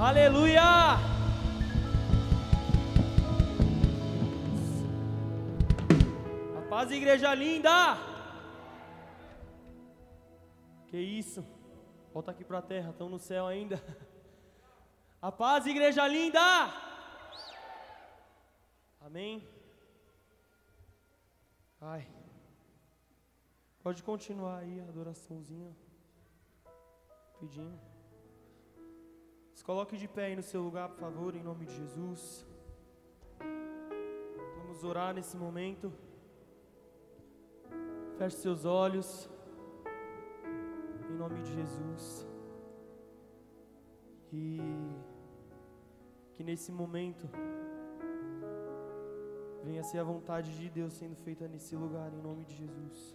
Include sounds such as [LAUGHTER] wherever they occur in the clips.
Aleluia! A paz, igreja linda! Que isso? Volta aqui para a terra, estão no céu ainda. A paz, igreja linda! Amém? Ai. Pode continuar aí a adoraçãozinha. Pedindo. Coloque de pé aí no seu lugar, por favor, em nome de Jesus. Vamos orar nesse momento. Feche seus olhos. Em nome de Jesus. E que nesse momento venha ser a vontade de Deus sendo feita nesse lugar, em nome de Jesus.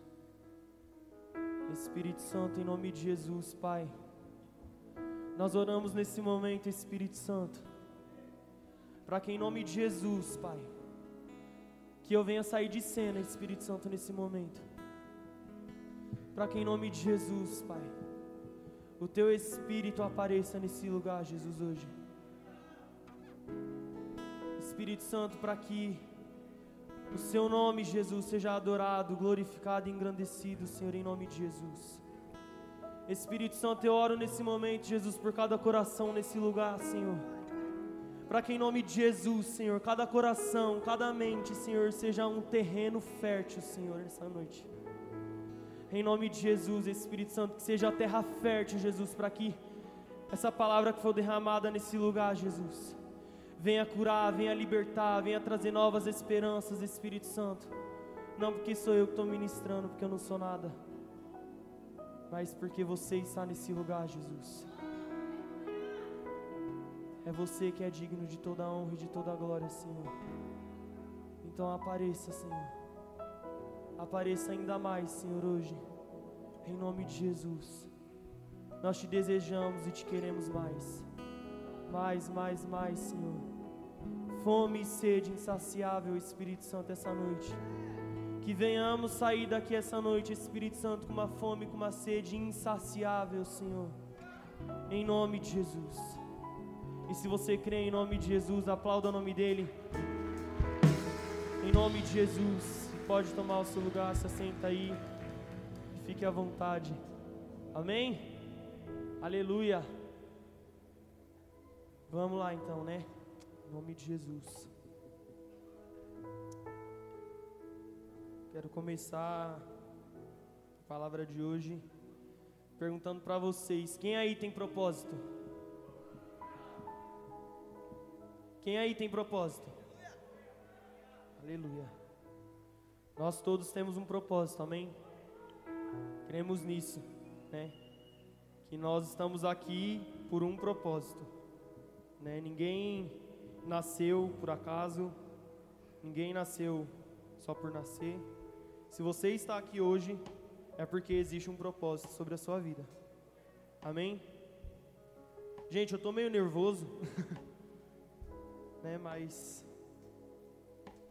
Espírito Santo, em nome de Jesus, Pai. Nós oramos nesse momento, Espírito Santo, para que em nome de Jesus, Pai, que eu venha sair de cena, Espírito Santo, nesse momento. Para que em nome de Jesus, Pai, o Teu Espírito apareça nesse lugar, Jesus, hoje. Espírito Santo, para que o Seu nome, Jesus, seja adorado, glorificado e engrandecido, Senhor, em nome de Jesus. Espírito Santo, eu oro nesse momento, Jesus, por cada coração nesse lugar, Senhor. Para que em nome de Jesus, Senhor, cada coração, cada mente, Senhor, seja um terreno fértil, Senhor, nessa noite. Em nome de Jesus, Espírito Santo, que seja a terra fértil, Jesus, para que essa palavra que for derramada nesse lugar, Jesus, venha curar, venha libertar, venha trazer novas esperanças, Espírito Santo. Não porque sou eu que estou ministrando, porque eu não sou nada mas porque você está nesse lugar, Jesus. É você que é digno de toda a honra e de toda a glória, Senhor. Então apareça, Senhor. Apareça ainda mais, Senhor, hoje. Em nome de Jesus. Nós te desejamos e te queremos mais. Mais, mais, mais, Senhor. Fome e sede insaciável, Espírito Santo, essa noite. Que venhamos sair daqui essa noite, Espírito Santo, com uma fome, com uma sede insaciável, Senhor. Em nome de Jesus. E se você crê em nome de Jesus, aplauda o nome dele. Em nome de Jesus. Pode tomar o seu lugar, se assenta aí. Fique à vontade. Amém? Aleluia. Vamos lá então, né? Em nome de Jesus. Quero começar a palavra de hoje perguntando para vocês: quem aí tem propósito? Quem aí tem propósito? Aleluia. Nós todos temos um propósito, amém? Cremos nisso, né? Que nós estamos aqui por um propósito, né? Ninguém nasceu por acaso, ninguém nasceu só por nascer. Se você está aqui hoje, é porque existe um propósito sobre a sua vida. Amém? Gente, eu estou meio nervoso, [LAUGHS] né? Mas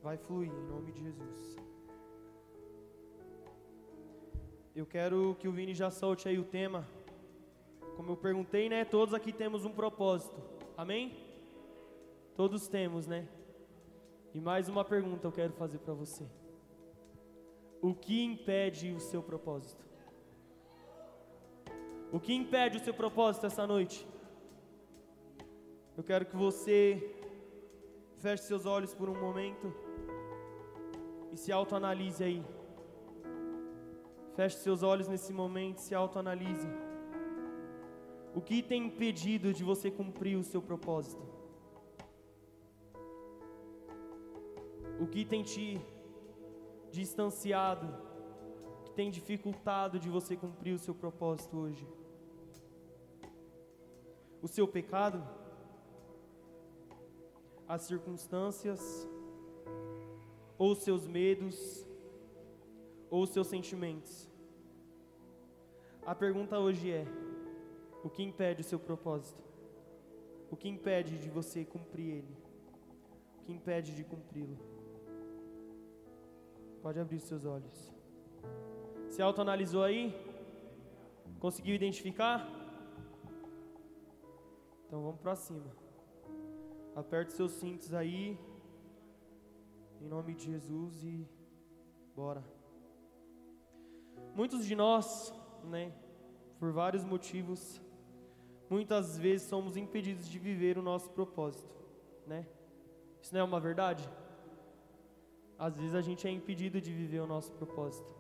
vai fluir em nome de Jesus. Eu quero que o Vini já solte aí o tema. Como eu perguntei, né? Todos aqui temos um propósito. Amém? Todos temos, né? E mais uma pergunta eu quero fazer para você. O que impede o seu propósito? O que impede o seu propósito essa noite? Eu quero que você feche seus olhos por um momento e se autoanalise aí. Feche seus olhos nesse momento, se autoanalise. O que tem impedido de você cumprir o seu propósito? O que tem te distanciado, que tem dificultado de você cumprir o seu propósito hoje? O seu pecado? As circunstâncias? Ou seus medos? Ou seus sentimentos? A pergunta hoje é: o que impede o seu propósito? O que impede de você cumprir ele? O que impede de cumpri-lo? Pode abrir os seus olhos. Se autoanalisou aí? Conseguiu identificar? Então vamos para cima. Aperte seus cintos aí. Em nome de Jesus e bora. Muitos de nós, né, por vários motivos, muitas vezes somos impedidos de viver o nosso propósito, né? Isso não é uma verdade? Às vezes a gente é impedido de viver o nosso propósito.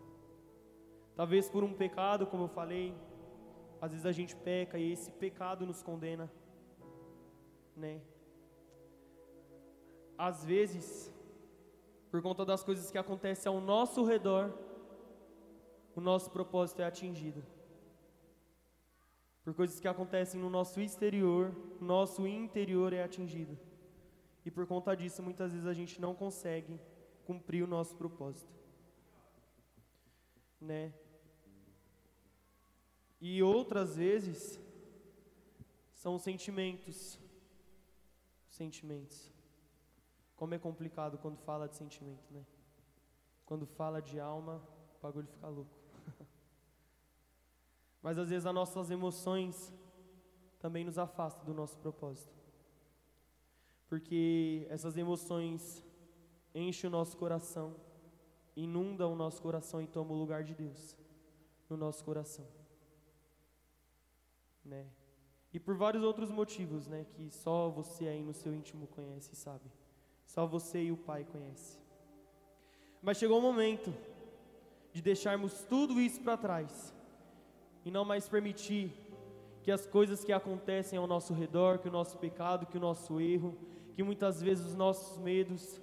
Talvez por um pecado, como eu falei, às vezes a gente peca e esse pecado nos condena, né? Às vezes, por conta das coisas que acontecem ao nosso redor, o nosso propósito é atingido. Por coisas que acontecem no nosso exterior, nosso interior é atingido. E por conta disso, muitas vezes a gente não consegue cumprir o nosso propósito. Né? E outras vezes são sentimentos. Sentimentos. Como é complicado quando fala de sentimento, né? Quando fala de alma, o bagulho fica louco. [LAUGHS] Mas às vezes as nossas emoções também nos afastam do nosso propósito. Porque essas emoções enchem o nosso coração, inundam o nosso coração e tomam o lugar de Deus no nosso coração né? E por vários outros motivos, né, que só você aí no seu íntimo conhece e sabe. Só você e o Pai conhecem. Mas chegou o momento de deixarmos tudo isso para trás e não mais permitir que as coisas que acontecem ao nosso redor, que o nosso pecado, que o nosso erro, que muitas vezes os nossos medos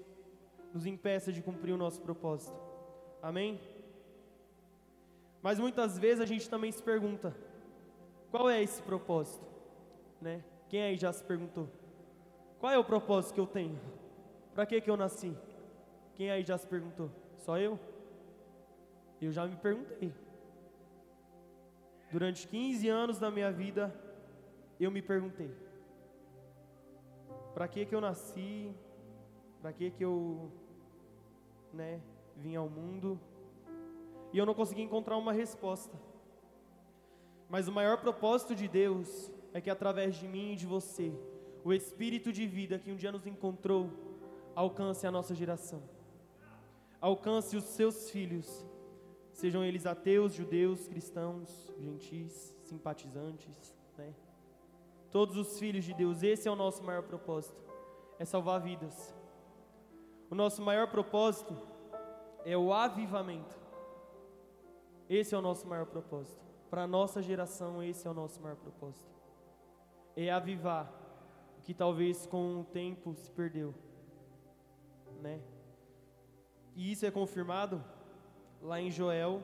nos impeça de cumprir o nosso propósito. Amém? Mas muitas vezes a gente também se pergunta: qual é esse propósito? Né? Quem aí já se perguntou? Qual é o propósito que eu tenho? Para que que eu nasci? Quem aí já se perguntou? Só eu? Eu já me perguntei. Durante 15 anos da minha vida, eu me perguntei: para que que eu nasci? Para que que eu, né, vim ao mundo? E eu não consegui encontrar uma resposta. Mas o maior propósito de Deus é que através de mim e de você, o espírito de vida que um dia nos encontrou alcance a nossa geração. Alcance os seus filhos, sejam eles ateus, judeus, cristãos, gentis, simpatizantes, né? Todos os filhos de Deus, esse é o nosso maior propósito, é salvar vidas. O nosso maior propósito é o avivamento. Esse é o nosso maior propósito. Para a nossa geração, esse é o nosso maior propósito. É avivar o que talvez com o tempo se perdeu. Né? E isso é confirmado lá em Joel,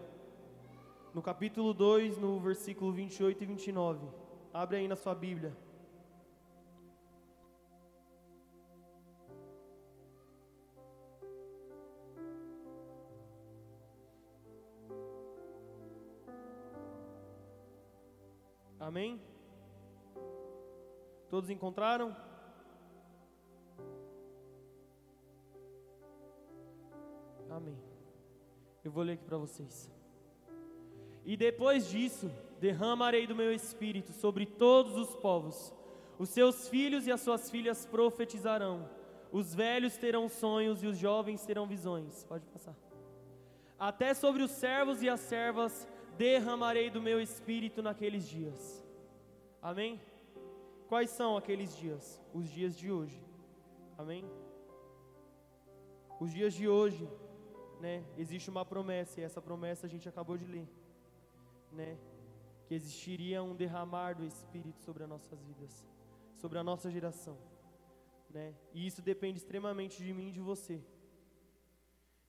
no capítulo 2, no versículo 28 e 29. Abre aí na sua Bíblia. Amém? Todos encontraram? Amém. Eu vou ler aqui para vocês. E depois disso, derramarei do meu espírito sobre todos os povos. Os seus filhos e as suas filhas profetizarão. Os velhos terão sonhos e os jovens terão visões. Pode passar. Até sobre os servos e as servas derramarei do meu espírito naqueles dias. Amém? Quais são aqueles dias? Os dias de hoje. Amém? Os dias de hoje, né? Existe uma promessa e essa promessa a gente acabou de ler, né? Que existiria um derramar do Espírito sobre as nossas vidas, sobre a nossa geração, né? E isso depende extremamente de mim e de você.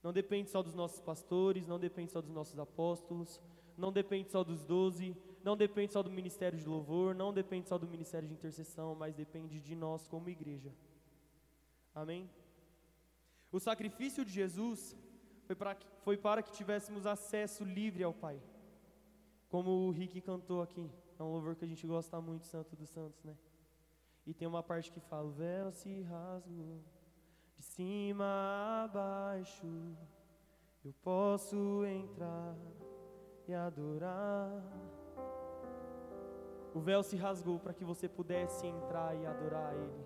Não depende só dos nossos pastores, não depende só dos nossos apóstolos, não depende só dos doze, não depende só do ministério de louvor, não depende só do ministério de intercessão, mas depende de nós como igreja. Amém? O sacrifício de Jesus foi para, foi para que tivéssemos acesso livre ao Pai. Como o Rick cantou aqui, é um louvor que a gente gosta muito, Santo dos Santos, né? E tem uma parte que fala: O véu se rasgou de cima a baixo, eu posso entrar e adorar. O véu se rasgou para que você pudesse entrar e adorar a Ele,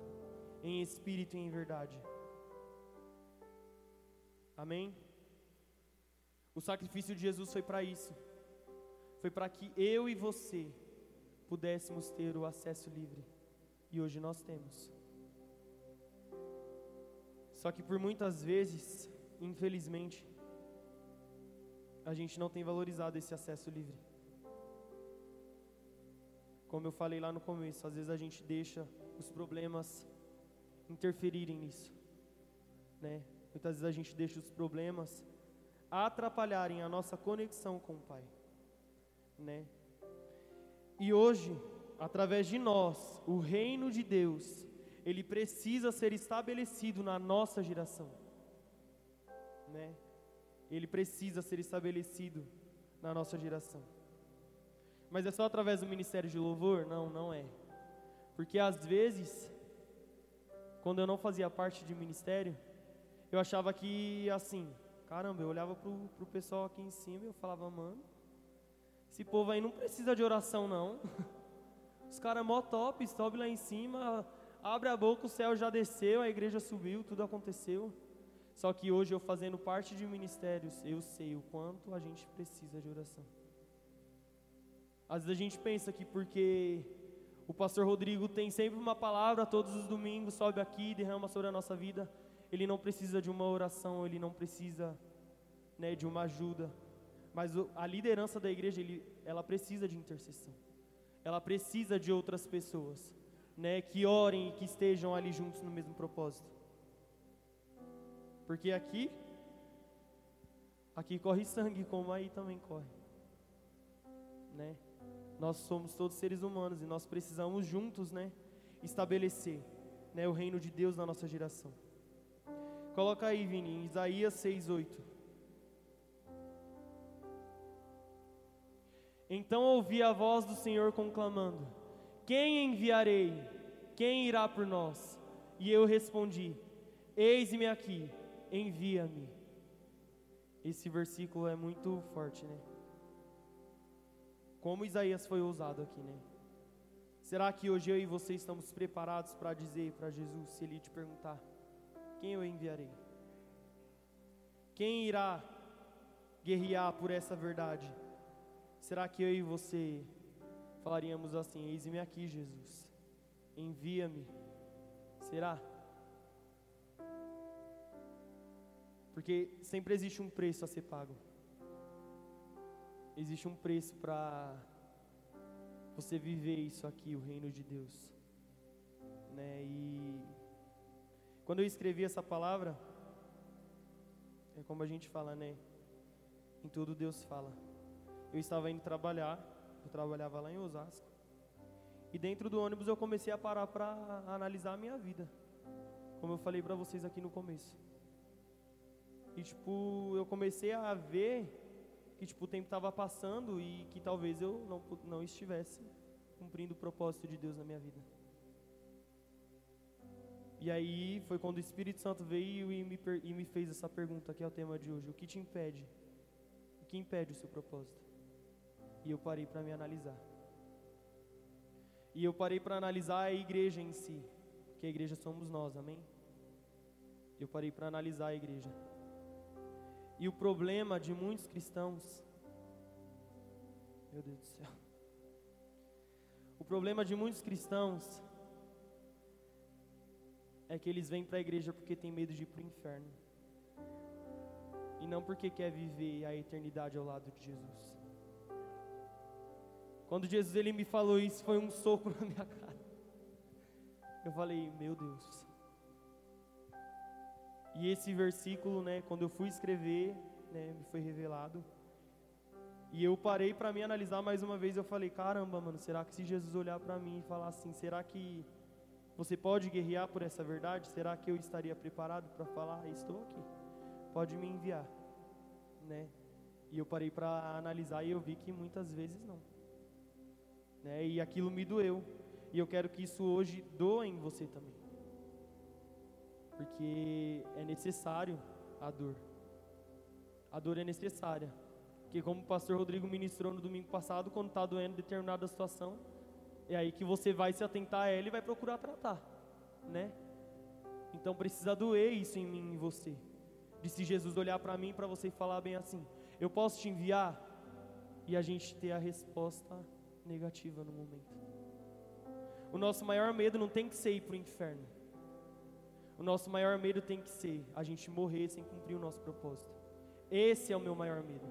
em espírito e em verdade. Amém? O sacrifício de Jesus foi para isso. Foi para que eu e você pudéssemos ter o acesso livre. E hoje nós temos. Só que por muitas vezes, infelizmente, a gente não tem valorizado esse acesso livre. Como eu falei lá no começo, às vezes a gente deixa os problemas interferirem nisso, né? Muitas vezes a gente deixa os problemas atrapalharem a nossa conexão com o Pai, né? E hoje, através de nós, o reino de Deus, ele precisa ser estabelecido na nossa geração, né? Ele precisa ser estabelecido na nossa geração. Mas é só através do ministério de louvor? Não, não é. Porque às vezes, quando eu não fazia parte de ministério, eu achava que assim, caramba, eu olhava pro, pro pessoal aqui em cima e eu falava, mano, esse povo aí não precisa de oração não. [LAUGHS] Os caras mó top, sobe lá em cima, abre a boca, o céu já desceu, a igreja subiu, tudo aconteceu. Só que hoje eu fazendo parte de ministérios, eu sei o quanto a gente precisa de oração. Às vezes a gente pensa que porque o pastor Rodrigo tem sempre uma palavra todos os domingos, sobe aqui, derrama sobre a nossa vida, ele não precisa de uma oração, ele não precisa né, de uma ajuda. Mas a liderança da igreja, ele, ela precisa de intercessão. Ela precisa de outras pessoas, né, que orem e que estejam ali juntos no mesmo propósito. Porque aqui aqui corre sangue, como aí também corre. Né? Nós somos todos seres humanos e nós precisamos juntos, né, estabelecer, né, o reino de Deus na nossa geração. Coloca aí, Vini, Isaías 6:8. Então ouvi a voz do Senhor conclamando: Quem enviarei? Quem irá por nós? E eu respondi: Eis-me aqui, envia-me. Esse versículo é muito forte, né? Como Isaías foi ousado aqui, né? Será que hoje eu e você estamos preparados para dizer para Jesus, se ele te perguntar: Quem eu enviarei? Quem irá guerrear por essa verdade? Será que eu e você falaríamos assim: Eis-me aqui, Jesus, envia-me? Será? Porque sempre existe um preço a ser pago existe um preço para você viver isso aqui, o reino de Deus. Né? E quando eu escrevi essa palavra, é como a gente fala, né? Em tudo Deus fala. Eu estava indo trabalhar, eu trabalhava lá em Osasco. E dentro do ônibus eu comecei a parar para analisar a minha vida. Como eu falei para vocês aqui no começo. E tipo, eu comecei a ver que tipo, o tempo estava passando e que talvez eu não, não estivesse cumprindo o propósito de Deus na minha vida. E aí foi quando o Espírito Santo veio e me, e me fez essa pergunta, que é o tema de hoje: O que te impede? O que impede o seu propósito? E eu parei para me analisar. E eu parei para analisar a igreja em si, que a igreja somos nós, amém? Eu parei para analisar a igreja. E o problema de muitos cristãos, meu Deus do céu, o problema de muitos cristãos é que eles vêm para a igreja porque tem medo de ir para o inferno e não porque quer viver a eternidade ao lado de Jesus. Quando Jesus ele me falou isso, foi um soco [LAUGHS] na minha cara. Eu falei, meu Deus. E esse versículo, né, quando eu fui escrever, né, me foi revelado. E eu parei para me analisar mais uma vez, eu falei, caramba, mano, será que se Jesus olhar para mim e falar assim, será que você pode guerrear por essa verdade? Será que eu estaria preparado para falar, estou aqui? Pode me enviar, né? E eu parei para analisar e eu vi que muitas vezes não. Né? E aquilo me doeu. E eu quero que isso hoje doa em você também porque é necessário a dor. A dor é necessária. Porque como o pastor Rodrigo ministrou no domingo passado, quando está doendo determinada situação, é aí que você vai se atentar a ela e vai procurar tratar, né? Então precisa doer isso em mim, em você. De se Jesus olhar para mim, para você falar bem assim: Eu posso te enviar? E a gente ter a resposta negativa no momento. O nosso maior medo não tem que ser ir para o inferno. O nosso maior medo tem que ser a gente morrer sem cumprir o nosso propósito. Esse é o meu maior medo.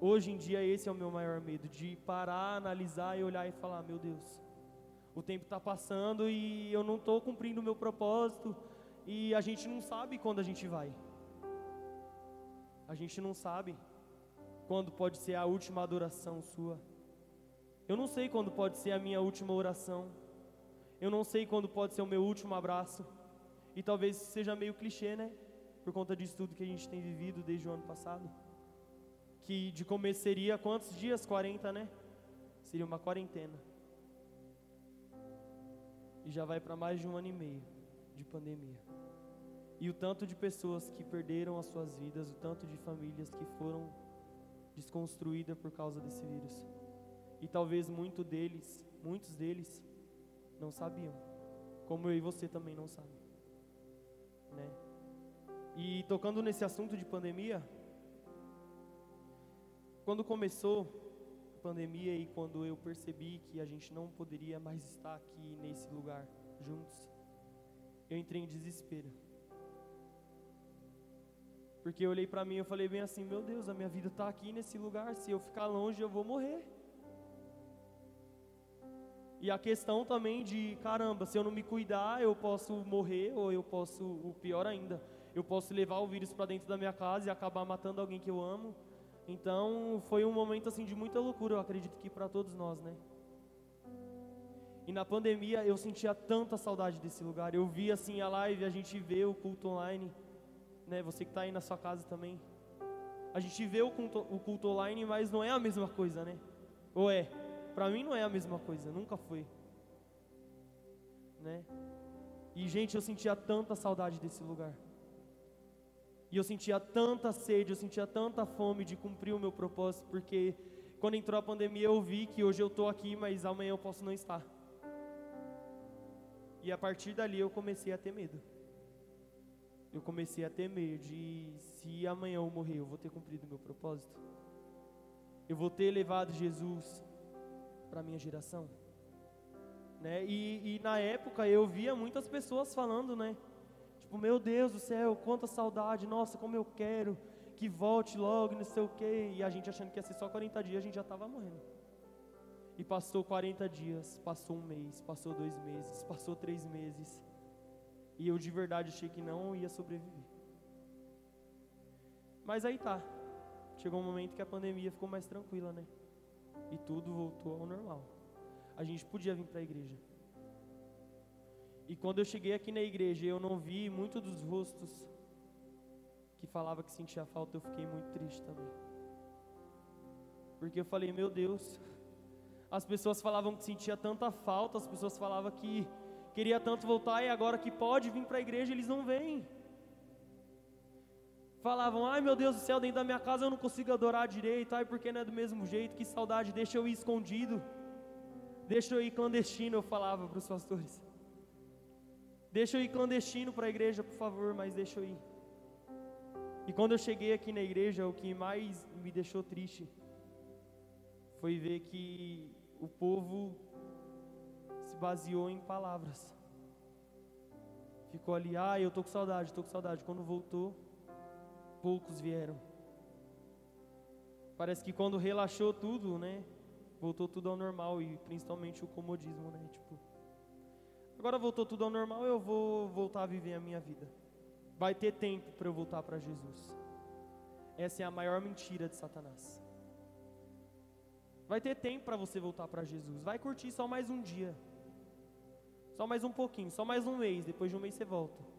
Hoje em dia, esse é o meu maior medo: de parar, analisar e olhar e falar: Meu Deus, o tempo está passando e eu não estou cumprindo o meu propósito, e a gente não sabe quando a gente vai. A gente não sabe quando pode ser a última adoração sua. Eu não sei quando pode ser a minha última oração. Eu não sei quando pode ser o meu último abraço. E talvez seja meio clichê, né? Por conta disso tudo que a gente tem vivido desde o ano passado. Que de começo seria quantos dias? 40, né? Seria uma quarentena. E já vai para mais de um ano e meio de pandemia. E o tanto de pessoas que perderam as suas vidas, o tanto de famílias que foram desconstruídas por causa desse vírus. E talvez muito deles, muitos deles não sabiam, como eu e você também não sabem, né? E tocando nesse assunto de pandemia, quando começou a pandemia e quando eu percebi que a gente não poderia mais estar aqui nesse lugar juntos, eu entrei em desespero. Porque eu olhei para mim e falei bem assim: meu Deus, a minha vida está aqui nesse lugar, se eu ficar longe eu vou morrer. E a questão também de, caramba, se eu não me cuidar, eu posso morrer, ou eu posso, o pior ainda, eu posso levar o vírus para dentro da minha casa e acabar matando alguém que eu amo. Então, foi um momento assim de muita loucura, eu acredito que para todos nós, né? E na pandemia eu sentia tanta saudade desse lugar. Eu vi assim a live, a gente vê o culto online, né? Você que está aí na sua casa também. A gente vê o culto, o culto online, mas não é a mesma coisa, né? Ou é? Para mim não é a mesma coisa, nunca foi. Né? E gente, eu sentia tanta saudade desse lugar. E eu sentia tanta sede, eu sentia tanta fome de cumprir o meu propósito, porque quando entrou a pandemia eu vi que hoje eu estou aqui, mas amanhã eu posso não estar. E a partir dali eu comecei a ter medo. Eu comecei a ter medo de se amanhã eu morrer, eu vou ter cumprido o meu propósito. Eu vou ter levado Jesus para a minha geração. Né? E, e, na época eu via muitas pessoas falando, né? Tipo, meu Deus do céu, quanta saudade, nossa, como eu quero que volte logo, não sei o quê. E a gente achando que ia ser só 40 dias, a gente já estava morrendo. E passou 40 dias, passou um mês, passou dois meses, passou três meses. E eu de verdade achei que não ia sobreviver. Mas aí tá. Chegou um momento que a pandemia ficou mais tranquila, né? E tudo voltou ao normal. A gente podia vir para a igreja. E quando eu cheguei aqui na igreja, eu não vi muito dos rostos que falava que sentia falta, eu fiquei muito triste também. Porque eu falei, meu Deus, as pessoas falavam que sentia tanta falta, as pessoas falavam que queria tanto voltar e agora que pode vir para a igreja, eles não vêm falavam: ai meu Deus do céu, dentro da minha casa eu não consigo adorar direito, ai porque não é do mesmo jeito, que saudade, deixa eu ir escondido, deixa eu ir clandestino, eu falava para os pastores. Deixa eu ir clandestino para a igreja, por favor, mas deixa eu ir. E quando eu cheguei aqui na igreja, o que mais me deixou triste foi ver que o povo se baseou em palavras. Ficou ali, ah, eu tô com saudade, tô com saudade. Quando voltou, poucos vieram. Parece que quando relaxou tudo, né? Voltou tudo ao normal e principalmente o comodismo, né? Tipo, agora voltou tudo ao normal, eu vou voltar a viver a minha vida. Vai ter tempo para eu voltar para Jesus. Essa é a maior mentira de Satanás. Vai ter tempo para você voltar para Jesus. Vai curtir só mais um dia. Só mais um pouquinho, só mais um mês. Depois de um mês você volta.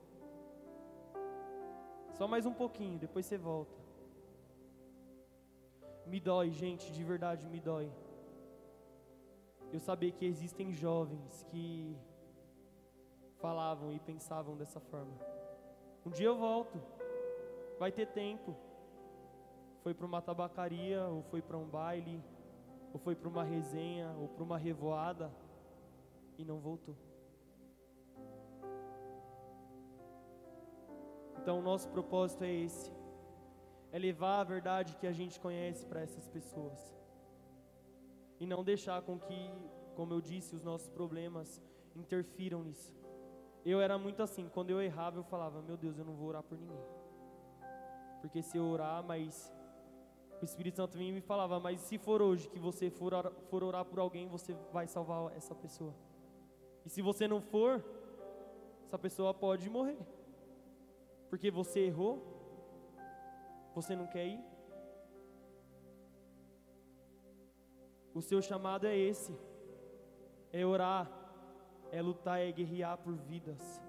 Só mais um pouquinho, depois você volta. Me dói, gente, de verdade me dói. Eu sabia que existem jovens que falavam e pensavam dessa forma. Um dia eu volto, vai ter tempo. Foi para uma tabacaria ou foi para um baile, ou foi para uma resenha, ou para uma revoada e não voltou. Então, nosso propósito é esse: é levar a verdade que a gente conhece para essas pessoas e não deixar com que, como eu disse, os nossos problemas interfiram nisso. Eu era muito assim, quando eu errava, eu falava: Meu Deus, eu não vou orar por ninguém. Porque se eu orar, mas o Espírito Santo vinha e me falava: Mas se for hoje que você for orar, for orar por alguém, você vai salvar essa pessoa. E se você não for, essa pessoa pode morrer. Porque você errou, você não quer ir. O seu chamado é esse: é orar, é lutar, é guerrear por vidas.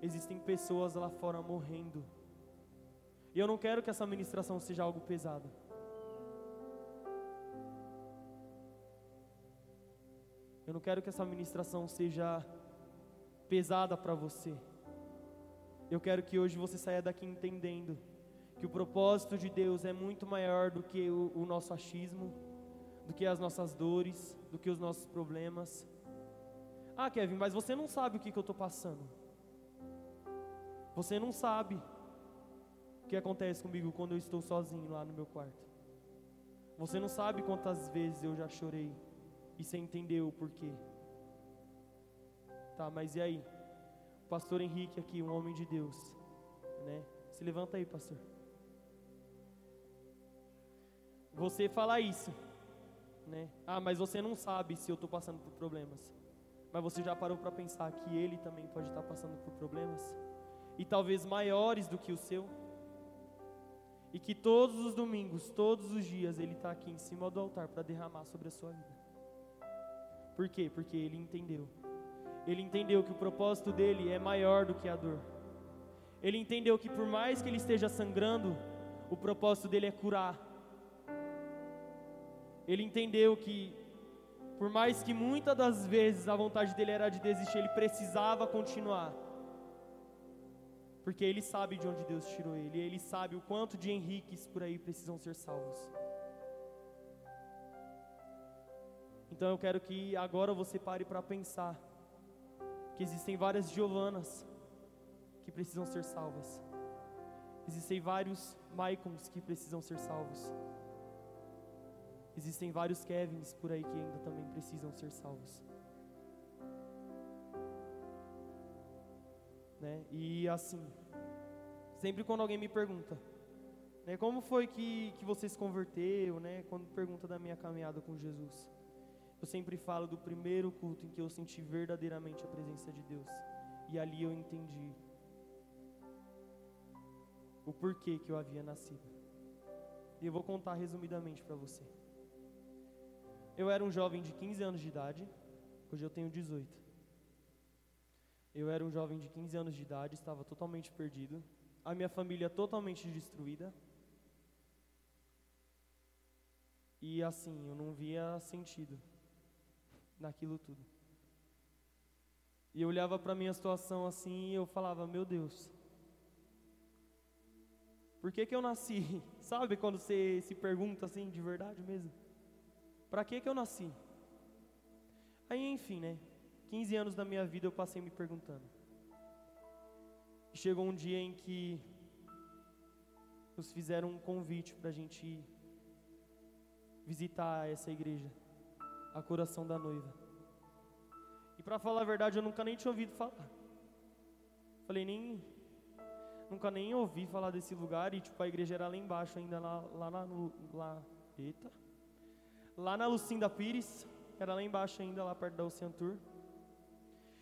Existem pessoas lá fora morrendo. E eu não quero que essa ministração seja algo pesado. Eu não quero que essa ministração seja pesada para você. Eu quero que hoje você saia daqui entendendo que o propósito de Deus é muito maior do que o, o nosso achismo, do que as nossas dores, do que os nossos problemas. Ah, Kevin, mas você não sabe o que, que eu estou passando. Você não sabe o que acontece comigo quando eu estou sozinho lá no meu quarto. Você não sabe quantas vezes eu já chorei e você entendeu o porquê. Tá, mas e aí? Pastor Henrique aqui, um homem de Deus, né? Se levanta aí, pastor. Você fala isso, né? Ah, mas você não sabe se eu estou passando por problemas. Mas você já parou para pensar que ele também pode estar passando por problemas? E talvez maiores do que o seu? E que todos os domingos, todos os dias, ele está aqui em cima do altar para derramar sobre a sua vida. Por quê? Porque ele entendeu. Ele entendeu que o propósito dele é maior do que a dor. Ele entendeu que por mais que ele esteja sangrando, o propósito dele é curar. Ele entendeu que por mais que muitas das vezes a vontade dele era de desistir, ele precisava continuar. Porque ele sabe de onde Deus tirou ele, ele sabe o quanto de Henriques por aí precisam ser salvos. Então eu quero que agora você pare para pensar que existem várias Giovanas que precisam ser salvas. Existem vários Maicons que precisam ser salvos. Existem vários Kevins por aí que ainda também precisam ser salvos. Né? E assim, sempre quando alguém me pergunta, né, como foi que, que você se converteu, né, quando pergunta da minha caminhada com Jesus, eu sempre falo do primeiro culto em que eu senti verdadeiramente a presença de Deus. E ali eu entendi o porquê que eu havia nascido. E eu vou contar resumidamente para você. Eu era um jovem de 15 anos de idade, hoje eu tenho 18. Eu era um jovem de 15 anos de idade, estava totalmente perdido, a minha família totalmente destruída. E assim, eu não via sentido naquilo tudo. E eu olhava para minha situação assim e eu falava: Meu Deus, por que, que eu nasci? [LAUGHS] Sabe quando você se pergunta assim, de verdade mesmo? Para que, que eu nasci? Aí, enfim, né? 15 anos da minha vida eu passei me perguntando. Chegou um dia em que nos fizeram um convite para a gente visitar essa igreja a coração da noiva. E para falar a verdade, eu nunca nem tinha ouvido falar. Falei, nem. Nunca nem ouvi falar desse lugar. E tipo, a igreja era lá embaixo, ainda lá, lá na. Lá, eita. Lá na Lucinda Pires. Era lá embaixo ainda, lá perto da Ocean Tour.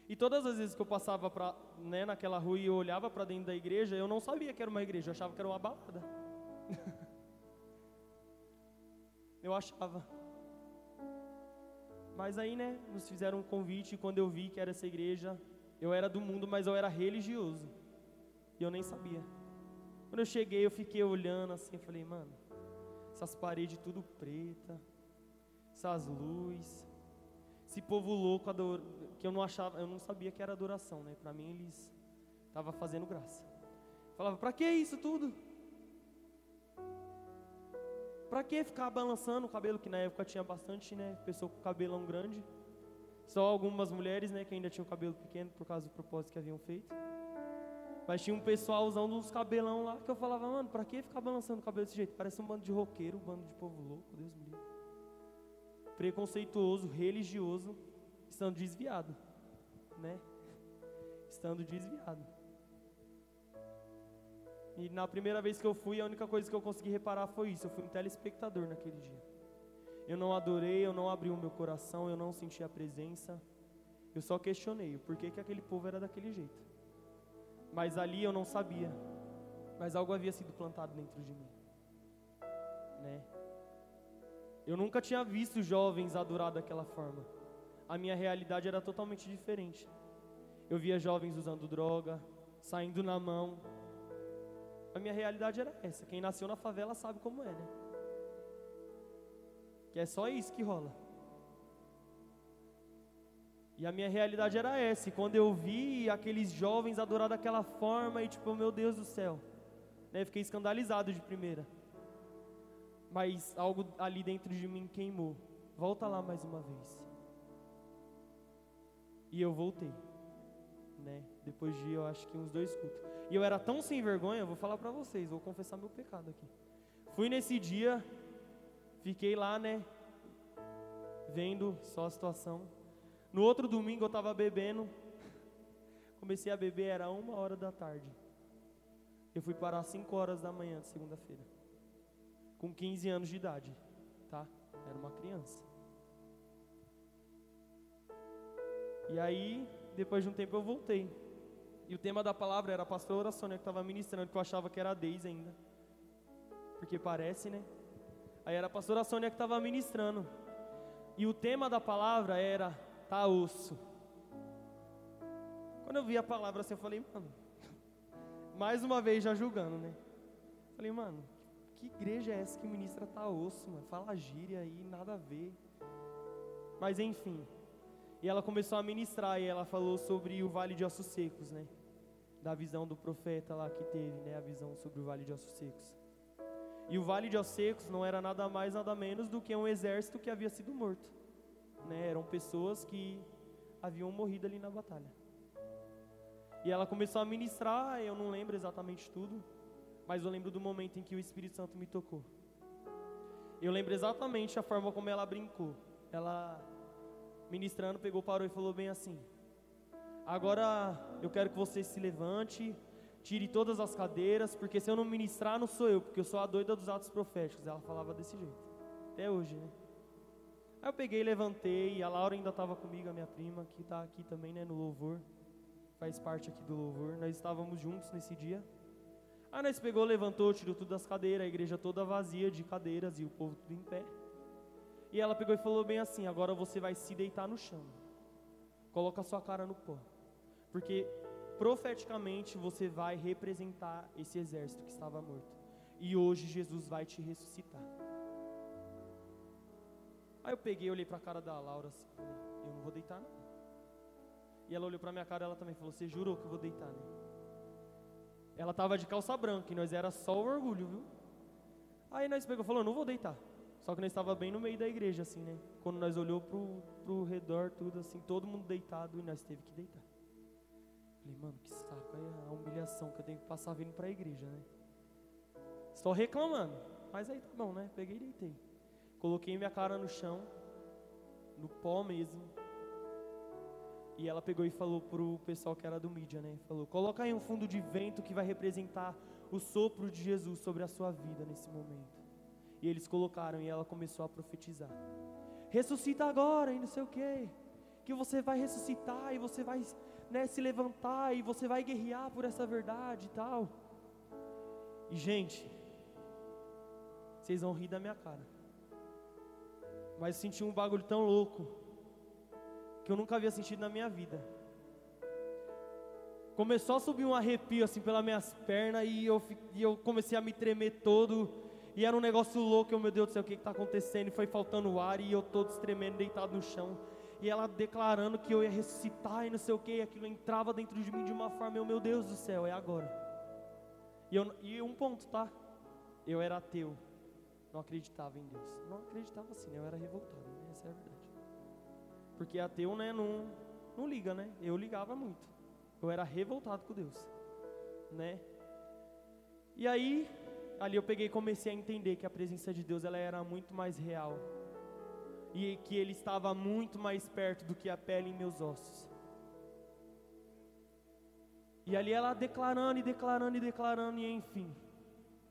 E todas as vezes que eu passava pra, né, naquela rua e eu olhava para dentro da igreja, eu não sabia que era uma igreja, eu achava que era uma balada. [LAUGHS] eu achava. Mas aí, né, nos fizeram um convite e quando eu vi que era essa igreja, eu era do mundo, mas eu era religioso. E eu nem sabia. Quando eu cheguei, eu fiquei olhando assim, falei, mano, essas paredes tudo preta, essas luzes, esse povo louco ador... que eu não achava, eu não sabia que era adoração, né? Para mim eles estavam fazendo graça. Falava, para que isso tudo? Pra que ficar balançando o cabelo, que na época tinha bastante, né, pessoa com cabelão grande. Só algumas mulheres, né, que ainda tinham cabelo pequeno por causa do propósito que haviam feito. Mas tinha um pessoal usando uns cabelão lá que eu falava, mano, pra que ficar balançando o cabelo desse jeito? Parece um bando de roqueiro, um bando de povo louco, Deus me livre. Preconceituoso, religioso, estando desviado, né? Estando desviado. E na primeira vez que eu fui, a única coisa que eu consegui reparar foi isso. Eu fui um telespectador naquele dia. Eu não adorei, eu não abri o meu coração, eu não senti a presença. Eu só questionei o porquê que aquele povo era daquele jeito. Mas ali eu não sabia. Mas algo havia sido plantado dentro de mim. Né? Eu nunca tinha visto jovens adorar daquela forma. A minha realidade era totalmente diferente. Eu via jovens usando droga, saindo na mão, a minha realidade era essa. Quem nasceu na favela sabe como é, né? Que é só isso que rola. E a minha realidade era essa. E quando eu vi aqueles jovens adorar daquela forma, e tipo, meu Deus do céu, né? Fiquei escandalizado de primeira. Mas algo ali dentro de mim queimou. Volta lá mais uma vez. E eu voltei, né? Depois de, eu acho que uns dois cultos. E eu era tão sem vergonha, vou falar para vocês, vou confessar meu pecado aqui. Fui nesse dia, fiquei lá, né, vendo só a situação. No outro domingo eu estava bebendo, comecei a beber, era uma hora da tarde. Eu fui parar às 5 horas da manhã de segunda-feira, com 15 anos de idade, tá? Era uma criança. E aí, depois de um tempo eu voltei. E o tema da palavra era a pastora Sônia que estava ministrando, que eu achava que era a Deise ainda. Porque parece, né? Aí era a pastora Sônia que estava ministrando. E o tema da palavra era tá osso. Quando eu vi a palavra assim, eu falei, mano, [LAUGHS] mais uma vez já julgando, né? Falei, mano, que igreja é essa que ministra tá osso, mano? Fala gíria aí, nada a ver. Mas enfim. E ela começou a ministrar e ela falou sobre o vale de ossos secos, né? da visão do profeta lá que teve, né, a visão sobre o vale de ossos secos. E o vale de ossos secos não era nada mais nada menos do que um exército que havia sido morto, né? Eram pessoas que haviam morrido ali na batalha. E ela começou a ministrar, eu não lembro exatamente tudo, mas eu lembro do momento em que o Espírito Santo me tocou. Eu lembro exatamente a forma como ela brincou. Ela ministrando pegou, parou e falou bem assim: Agora eu quero que você se levante, tire todas as cadeiras, porque se eu não ministrar, não sou eu, porque eu sou a doida dos atos proféticos. Ela falava desse jeito, até hoje, né? Aí eu peguei, levantei, a Laura ainda estava comigo, a minha prima, que está aqui também, né, no louvor, faz parte aqui do louvor. Nós estávamos juntos nesse dia. Aí nós pegou, levantou, tirou tudo das cadeiras, a igreja toda vazia de cadeiras e o povo tudo em pé. E ela pegou e falou bem assim: agora você vai se deitar no chão, coloca sua cara no pó. Porque profeticamente você vai representar esse exército que estava morto. E hoje Jesus vai te ressuscitar. Aí eu peguei, olhei para a cara da Laura assim, falei, eu não vou deitar não. E ela olhou para minha cara, ela também falou, você jurou que eu vou deitar, né? Ela tava de calça branca e nós era só o orgulho, viu? Aí nós pegou, falou, não vou deitar. Só que nós estava bem no meio da igreja assim, né? Quando nós olhou pro, pro redor tudo assim, todo mundo deitado e nós teve que deitar. Falei, mano, que saco, é a humilhação que eu tenho que passar vindo para a igreja, né? Só reclamando, mas aí tá bom, né? Peguei e deitei. Coloquei minha cara no chão, no pó mesmo. E ela pegou e falou pro pessoal que era do mídia, né? Falou: coloca aí um fundo de vento que vai representar o sopro de Jesus sobre a sua vida nesse momento. E eles colocaram e ela começou a profetizar: ressuscita agora e não sei o que, que você vai ressuscitar e você vai né, se levantar e você vai guerrear por essa verdade e tal. E gente, vocês vão rir da minha cara. Mas eu senti um bagulho tão louco que eu nunca havia sentido na minha vida. Começou a subir um arrepio assim pelas minhas pernas e eu, e eu comecei a me tremer todo. E era um negócio louco, eu, meu Deus do céu, o que está acontecendo? E foi faltando ar e eu todo tremendo, deitado no chão e ela declarando que eu ia ressuscitar e não sei o que, e aquilo entrava dentro de mim de uma forma, eu, meu Deus do céu, é agora. E, eu, e um ponto, tá? Eu era ateu. não acreditava em Deus. Não acreditava assim, né? Eu era revoltado, né? essa é a verdade. Porque ateu, né, não, não liga, né? Eu ligava muito. Eu era revoltado com Deus, né? E aí, ali eu peguei e comecei a entender que a presença de Deus ela era muito mais real. E que ele estava muito mais perto do que a pele em meus ossos. E ali ela declarando e declarando e declarando e enfim,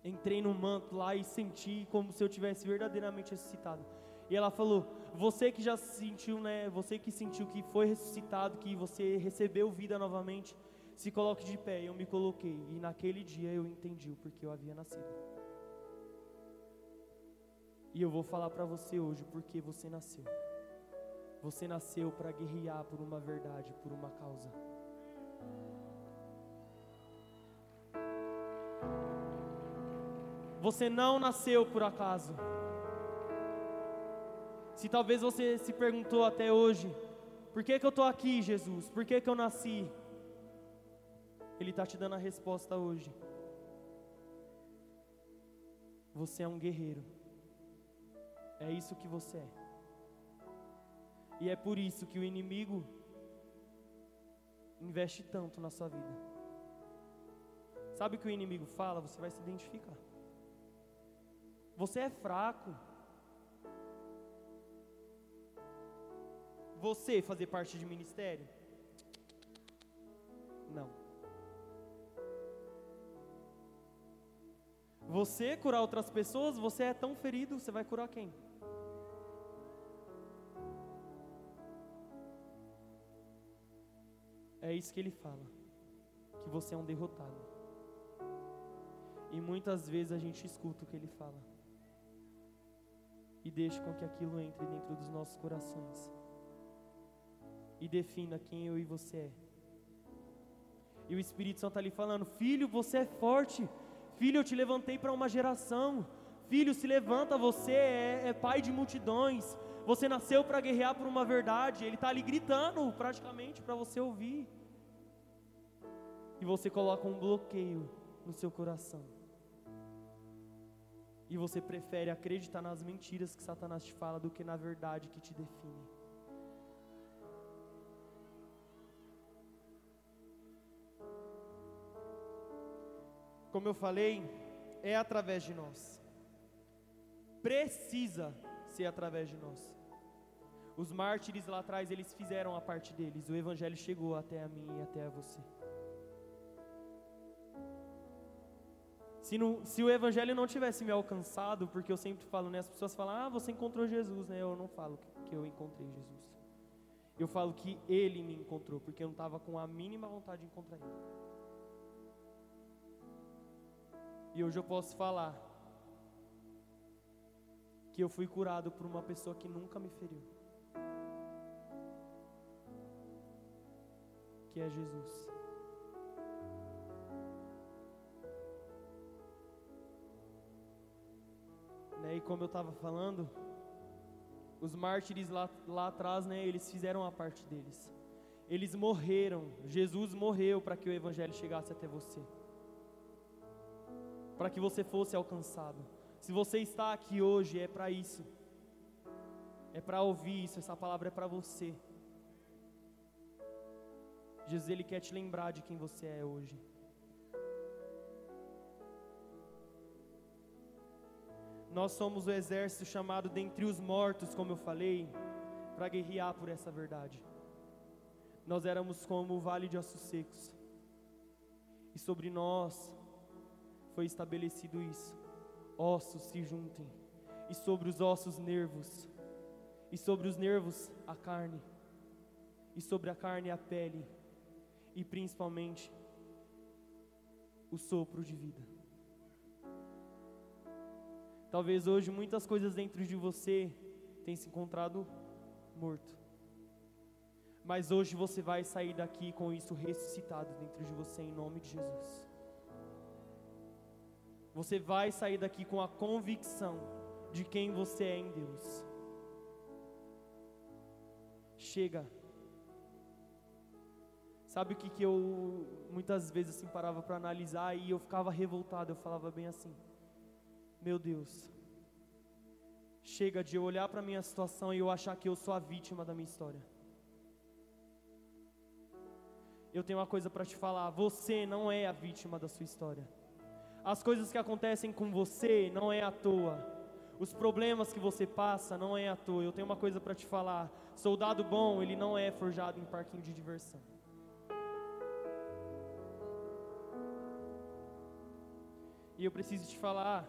entrei no manto lá e senti como se eu tivesse verdadeiramente ressuscitado. E ela falou: "Você que já sentiu, né? Você que sentiu que foi ressuscitado, que você recebeu vida novamente, se coloque de pé". Eu me coloquei e naquele dia eu entendi o porquê eu havia nascido. E eu vou falar para você hoje porque você nasceu. Você nasceu para guerrear por uma verdade, por uma causa. Você não nasceu por acaso. Se talvez você se perguntou até hoje, por que, que eu estou aqui, Jesus? Por que, que eu nasci? Ele está te dando a resposta hoje. Você é um guerreiro. É isso que você é. E é por isso que o inimigo investe tanto na sua vida. Sabe o que o inimigo fala? Você vai se identificar. Você é fraco. Você fazer parte de ministério? Não. Você curar outras pessoas, você é tão ferido, você vai curar quem? É isso que ele fala, que você é um derrotado. E muitas vezes a gente escuta o que ele fala e deixe com que aquilo entre dentro dos nossos corações e defina quem eu e você é. E o Espírito Santo está ali falando: Filho, você é forte. Filho, eu te levantei para uma geração. Filho, se levanta, você é, é pai de multidões. Você nasceu para guerrear por uma verdade. Ele está ali gritando praticamente para você ouvir. E você coloca um bloqueio no seu coração e você prefere acreditar nas mentiras que Satanás te fala do que na verdade que te define. Como eu falei, é através de nós. Precisa ser através de nós. Os mártires lá atrás, eles fizeram a parte deles. O evangelho chegou até a mim e até a você. Se, não, se, o evangelho não tivesse me alcançado, porque eu sempre falo, né? As pessoas falam, ah, você encontrou Jesus, né? Eu não falo que, eu encontrei Jesus. Eu falo que Ele me encontrou, porque eu não estava com a mínima vontade de encontrar Ele. E hoje eu posso falar que eu fui curado por uma pessoa que nunca me feriu. Que é Jesus. Né? E como eu estava falando, os mártires lá, lá atrás, né, eles fizeram a parte deles. Eles morreram. Jesus morreu para que o Evangelho chegasse até você. Para que você fosse alcançado. Se você está aqui hoje, é para isso. É para ouvir isso. Essa palavra é para você. Jesus, Ele quer te lembrar de quem você é hoje. Nós somos o exército chamado dentre os mortos, como eu falei, para guerrear por essa verdade. Nós éramos como o vale de ossos secos. E sobre nós foi estabelecido isso. Ossos se juntem. E sobre os ossos, nervos. E sobre os nervos, a carne. E sobre a carne, a pele. E principalmente, o sopro de vida. Talvez hoje muitas coisas dentro de você tenham se encontrado morto. Mas hoje você vai sair daqui com isso ressuscitado dentro de você em nome de Jesus. Você vai sair daqui com a convicção de quem você é em Deus. Chega. Sabe o que, que eu muitas vezes assim parava para analisar e eu ficava revoltado, eu falava bem assim: meu Deus, Chega de eu olhar para minha situação e eu achar que eu sou a vítima da minha história. Eu tenho uma coisa para te falar: você não é a vítima da sua história. As coisas que acontecem com você não é à toa. Os problemas que você passa não é à toa. Eu tenho uma coisa para te falar: soldado bom, ele não é forjado em parquinho de diversão. E eu preciso te falar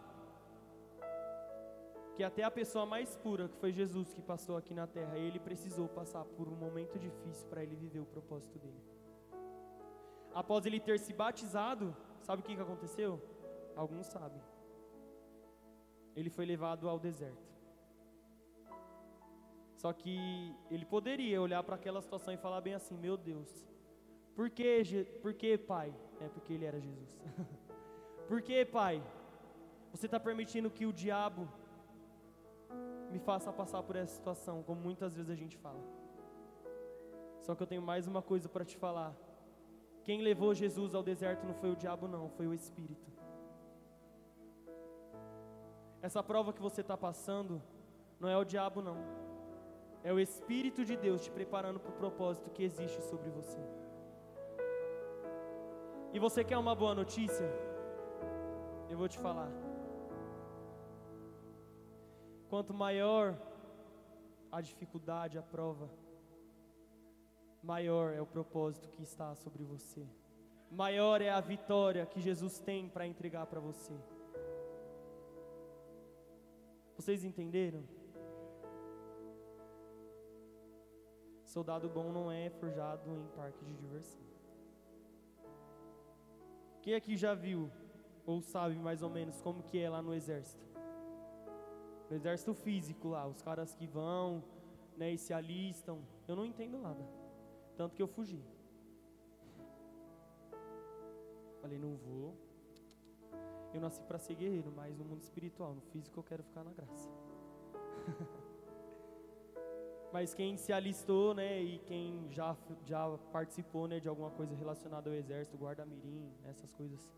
que até a pessoa mais pura, que foi Jesus que passou aqui na terra, ele precisou passar por um momento difícil para ele viver o propósito dele. Após ele ter se batizado, sabe o que, que aconteceu? Alguns sabem. Ele foi levado ao deserto. Só que ele poderia olhar para aquela situação e falar bem assim: Meu Deus, por que, por que pai? É porque ele era Jesus. [LAUGHS] por que, pai? Você está permitindo que o diabo me faça passar por essa situação, como muitas vezes a gente fala. Só que eu tenho mais uma coisa para te falar. Quem levou Jesus ao deserto não foi o diabo, não, foi o Espírito. Essa prova que você está passando não é o diabo, não. É o Espírito de Deus te preparando para o propósito que existe sobre você. E você quer uma boa notícia? Eu vou te falar. Quanto maior a dificuldade, a prova, maior é o propósito que está sobre você. Maior é a vitória que Jesus tem para entregar para você. Vocês entenderam? Soldado bom não é forjado em parque de diversão. Quem aqui já viu ou sabe mais ou menos como que é lá no exército? no exército físico lá, os caras que vão, né, e se alistam. Eu não entendo nada. Tanto que eu fugi. Falei, não vou. Eu nasci para ser guerreiro, mas no mundo espiritual, no físico eu quero ficar na graça. [LAUGHS] mas quem se alistou, né, e quem já, já participou, né, de alguma coisa relacionada ao exército, guarda-mirim, essas coisas,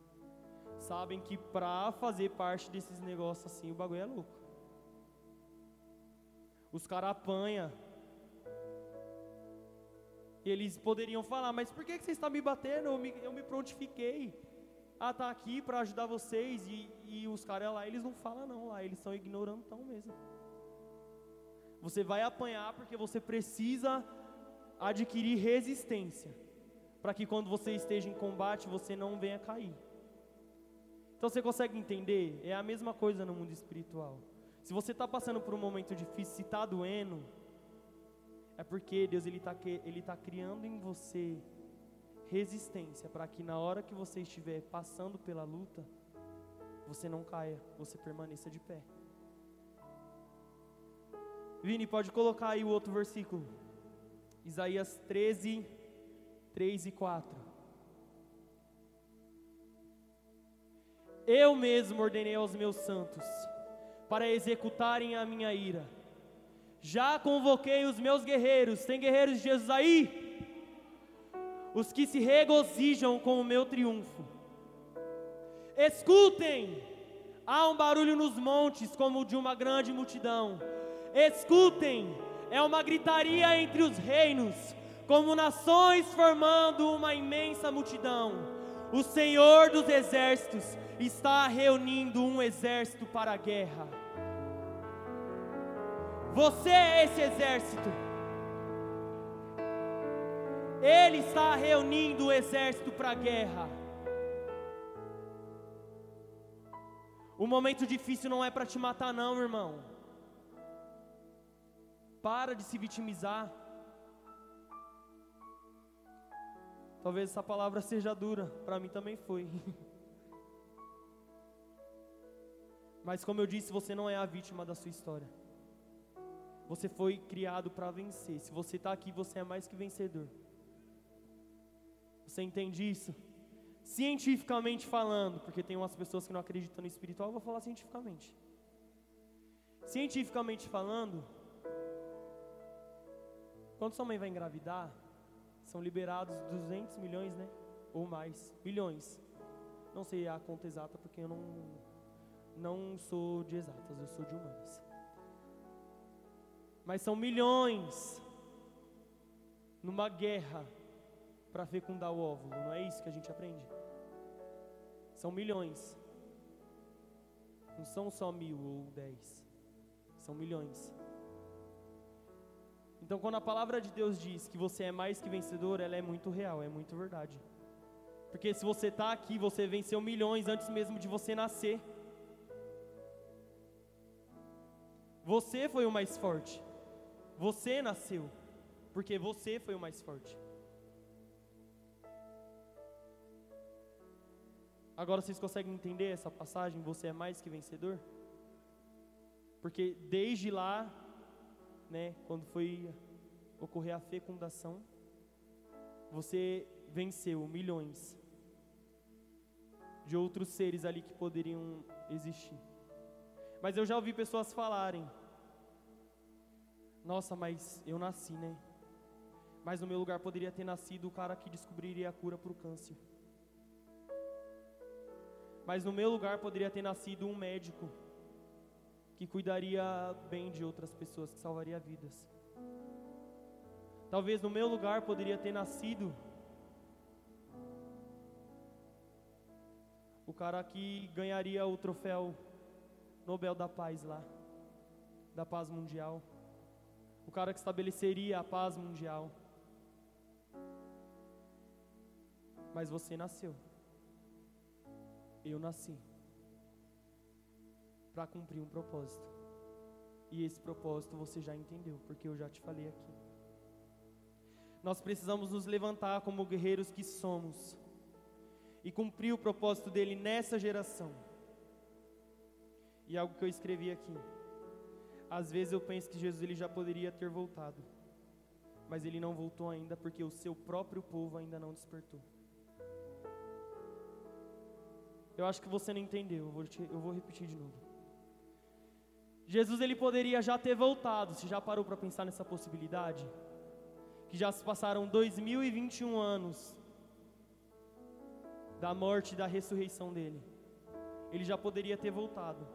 sabem que para fazer parte desses negócios assim, o bagulho é louco. Os caras apanham. Eles poderiam falar, mas por que, você está me batendo? Eu me, eu me prontifiquei a estar tá aqui para ajudar vocês. E, e os caras lá, eles não falam não lá, eles estão ignorando tão mesmo. Você vai apanhar porque você precisa adquirir resistência. Para que quando você esteja em combate, você não venha cair. Então você consegue entender? É a mesma coisa no mundo espiritual. Se você está passando por um momento difícil, se está doendo, é porque Deus ele está ele tá criando em você resistência para que na hora que você estiver passando pela luta, você não caia, você permaneça de pé. Vini, pode colocar aí o outro versículo. Isaías 13, 3 e 4. Eu mesmo ordenei aos meus santos para executarem a minha ira. Já convoquei os meus guerreiros, tem guerreiros de Jesus aí? Os que se regozijam com o meu triunfo. Escutem, há um barulho nos montes como de uma grande multidão. Escutem, é uma gritaria entre os reinos, como nações formando uma imensa multidão. O Senhor dos exércitos está reunindo um exército para a guerra. Você é esse exército. Ele está reunindo o exército para a guerra. O momento difícil não é para te matar, não, irmão. Para de se vitimizar. Talvez essa palavra seja dura, para mim também foi. [LAUGHS] Mas como eu disse, você não é a vítima da sua história. Você foi criado para vencer. Se você está aqui, você é mais que vencedor. Você entende isso? Cientificamente falando, porque tem umas pessoas que não acreditam no espiritual, eu vou falar cientificamente. Cientificamente falando, quando sua mãe vai engravidar, são liberados 200 milhões, né? Ou mais, milhões. Não sei a conta exata porque eu não não sou de exatas, eu sou de humanas. Mas são milhões numa guerra para fecundar o óvulo, não é isso que a gente aprende? São milhões. Não são só mil ou dez, são milhões. Então, quando a palavra de Deus diz que você é mais que vencedor, ela é muito real, é muito verdade. Porque se você está aqui, você venceu milhões antes mesmo de você nascer. Você foi o mais forte. Você nasceu, porque você foi o mais forte. Agora vocês conseguem entender essa passagem? Você é mais que vencedor? Porque desde lá, né, quando foi ocorrer a fecundação, você venceu milhões de outros seres ali que poderiam existir. Mas eu já ouvi pessoas falarem: Nossa, mas eu nasci, né? Mas no meu lugar poderia ter nascido o cara que descobriria a cura para o câncer. Mas no meu lugar poderia ter nascido um médico que cuidaria bem de outras pessoas, que salvaria vidas. Talvez no meu lugar poderia ter nascido o cara que ganharia o troféu Nobel da Paz lá, da paz mundial. O cara que estabeleceria a paz mundial. Mas você nasceu. Eu nasci para cumprir um propósito. E esse propósito você já entendeu, porque eu já te falei aqui. Nós precisamos nos levantar como guerreiros que somos e cumprir o propósito dele nessa geração. E algo que eu escrevi aqui. Às vezes eu penso que Jesus ele já poderia ter voltado, mas ele não voltou ainda porque o seu próprio povo ainda não despertou. Eu acho que você não entendeu, eu vou, te, eu vou repetir de novo. Jesus ele poderia já ter voltado, você já parou para pensar nessa possibilidade? Que já se passaram 2021 anos da morte e da ressurreição dele. Ele já poderia ter voltado.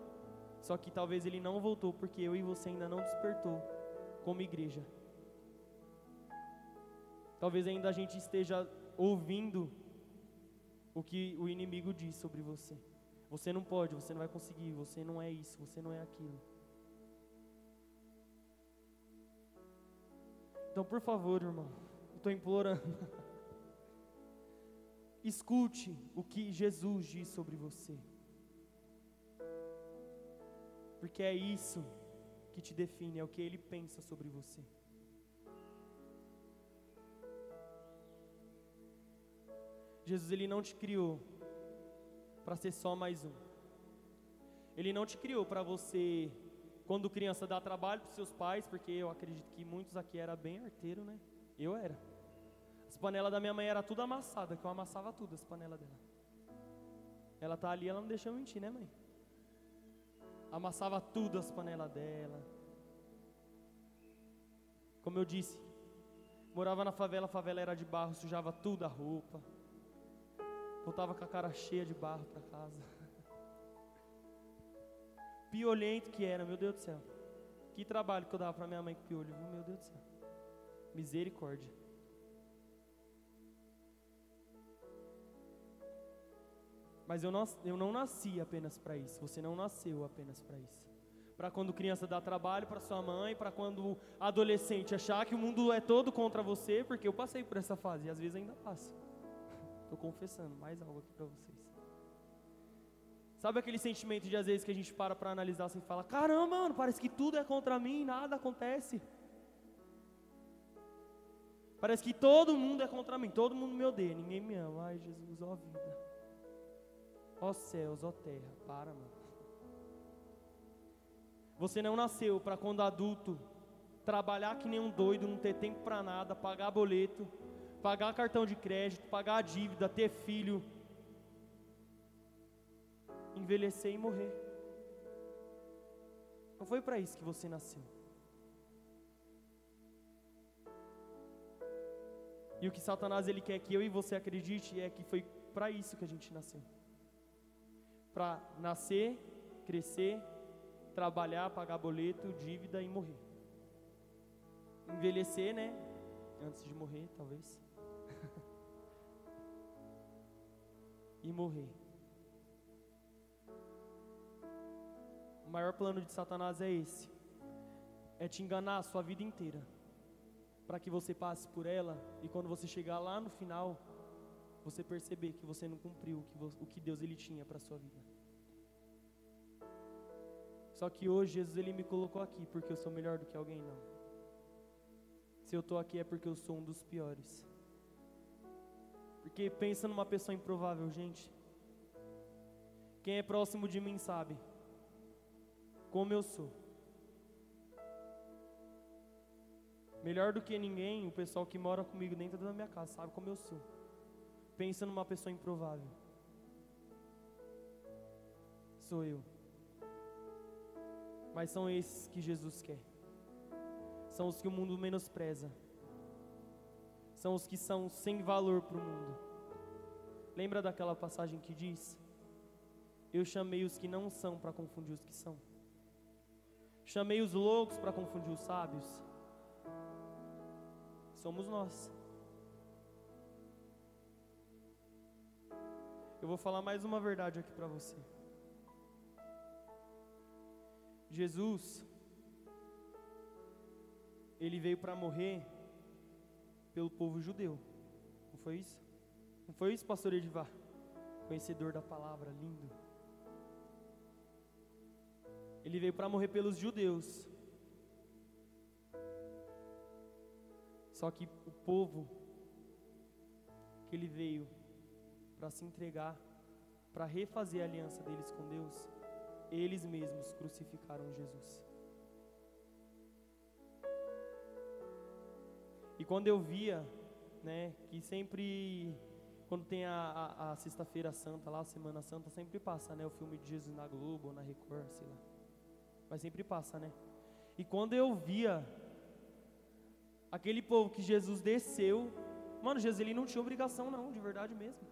Só que talvez ele não voltou porque eu e você ainda não despertou como igreja. Talvez ainda a gente esteja ouvindo o que o inimigo diz sobre você. Você não pode, você não vai conseguir, você não é isso, você não é aquilo. Então, por favor, irmão, estou implorando. [LAUGHS] Escute o que Jesus diz sobre você. Porque é isso que te define, é o que ele pensa sobre você. Jesus ele não te criou para ser só mais um. Ele não te criou para você quando criança dar trabalho para seus pais, porque eu acredito que muitos aqui era bem arteiro, né? Eu era. As panelas da minha mãe era tudo amassada, que eu amassava tudo as panelas dela. Ela tá ali, ela não deixou mentir, né, mãe? amassava tudo as panelas dela. Como eu disse, morava na favela, a favela era de barro, sujava tudo a roupa. Voltava com a cara cheia de barro para casa. [LAUGHS] Piolento que era, meu Deus do céu. Que trabalho que eu dava para minha mãe com piolho, meu Deus do céu. Misericórdia. Mas eu não, eu não nasci apenas para isso. Você não nasceu apenas para isso. Para quando criança dar trabalho para sua mãe, para quando adolescente achar que o mundo é todo contra você, porque eu passei por essa fase e às vezes ainda passo. Estou confessando mais algo aqui para vocês. Sabe aquele sentimento de às vezes que a gente para para analisar assim e fala: caramba, mano, parece que tudo é contra mim, nada acontece. Parece que todo mundo é contra mim, todo mundo me odeia, ninguém me ama. Ai, Jesus, ó vida. Ó céus, ó terra, para, mano. Você não nasceu para quando adulto trabalhar que nem um doido, não ter tempo para nada, pagar boleto, pagar cartão de crédito, pagar a dívida, ter filho, envelhecer e morrer. Não foi para isso que você nasceu. E o que Satanás ele quer que eu e você acredite é que foi para isso que a gente nasceu para nascer, crescer, trabalhar, pagar boleto, dívida e morrer. envelhecer, né? Antes de morrer, talvez. E morrer. O maior plano de Satanás é esse: é te enganar a sua vida inteira, para que você passe por ela e quando você chegar lá no final, você perceber que você não cumpriu o que, o que Deus ele tinha para sua vida. Só que hoje Jesus ele me colocou aqui porque eu sou melhor do que alguém não. Se eu estou aqui é porque eu sou um dos piores. Porque pensa numa pessoa improvável, gente. Quem é próximo de mim sabe como eu sou. Melhor do que ninguém, o pessoal que mora comigo dentro da minha casa sabe como eu sou. Pensa numa pessoa improvável. Sou eu. Mas são esses que Jesus quer. São os que o mundo menospreza. São os que são sem valor para o mundo. Lembra daquela passagem que diz: Eu chamei os que não são para confundir os que são. Chamei os loucos para confundir os sábios. Somos nós. Eu vou falar mais uma verdade aqui para você. Jesus, ele veio para morrer pelo povo judeu. Não foi isso? Não foi isso, pastor Edivar? Conhecedor da palavra, lindo. Ele veio para morrer pelos judeus. Só que o povo que ele veio para se entregar, para refazer a aliança deles com Deus, eles mesmos crucificaram Jesus. E quando eu via, né, que sempre, quando tem a, a, a Sexta-feira Santa lá, a Semana Santa, sempre passa, né, o filme de Jesus na Globo, ou na Record, sei lá. Mas sempre passa, né? E quando eu via aquele povo que Jesus desceu, mano, Jesus ele não tinha obrigação não, de verdade mesmo.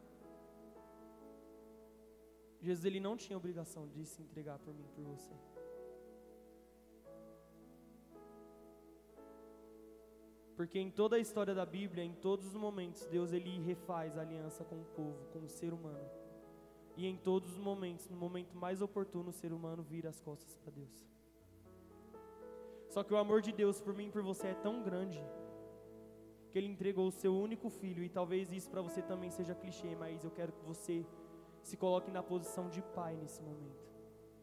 Jesus ele não tinha obrigação de se entregar por mim, por você. Porque em toda a história da Bíblia, em todos os momentos, Deus ele refaz a aliança com o povo, com o ser humano. E em todos os momentos, no momento mais oportuno, o ser humano vira as costas para Deus. Só que o amor de Deus por mim e por você é tão grande que ele entregou o seu único filho, e talvez isso para você também seja clichê, mas eu quero que você se coloque na posição de pai nesse momento.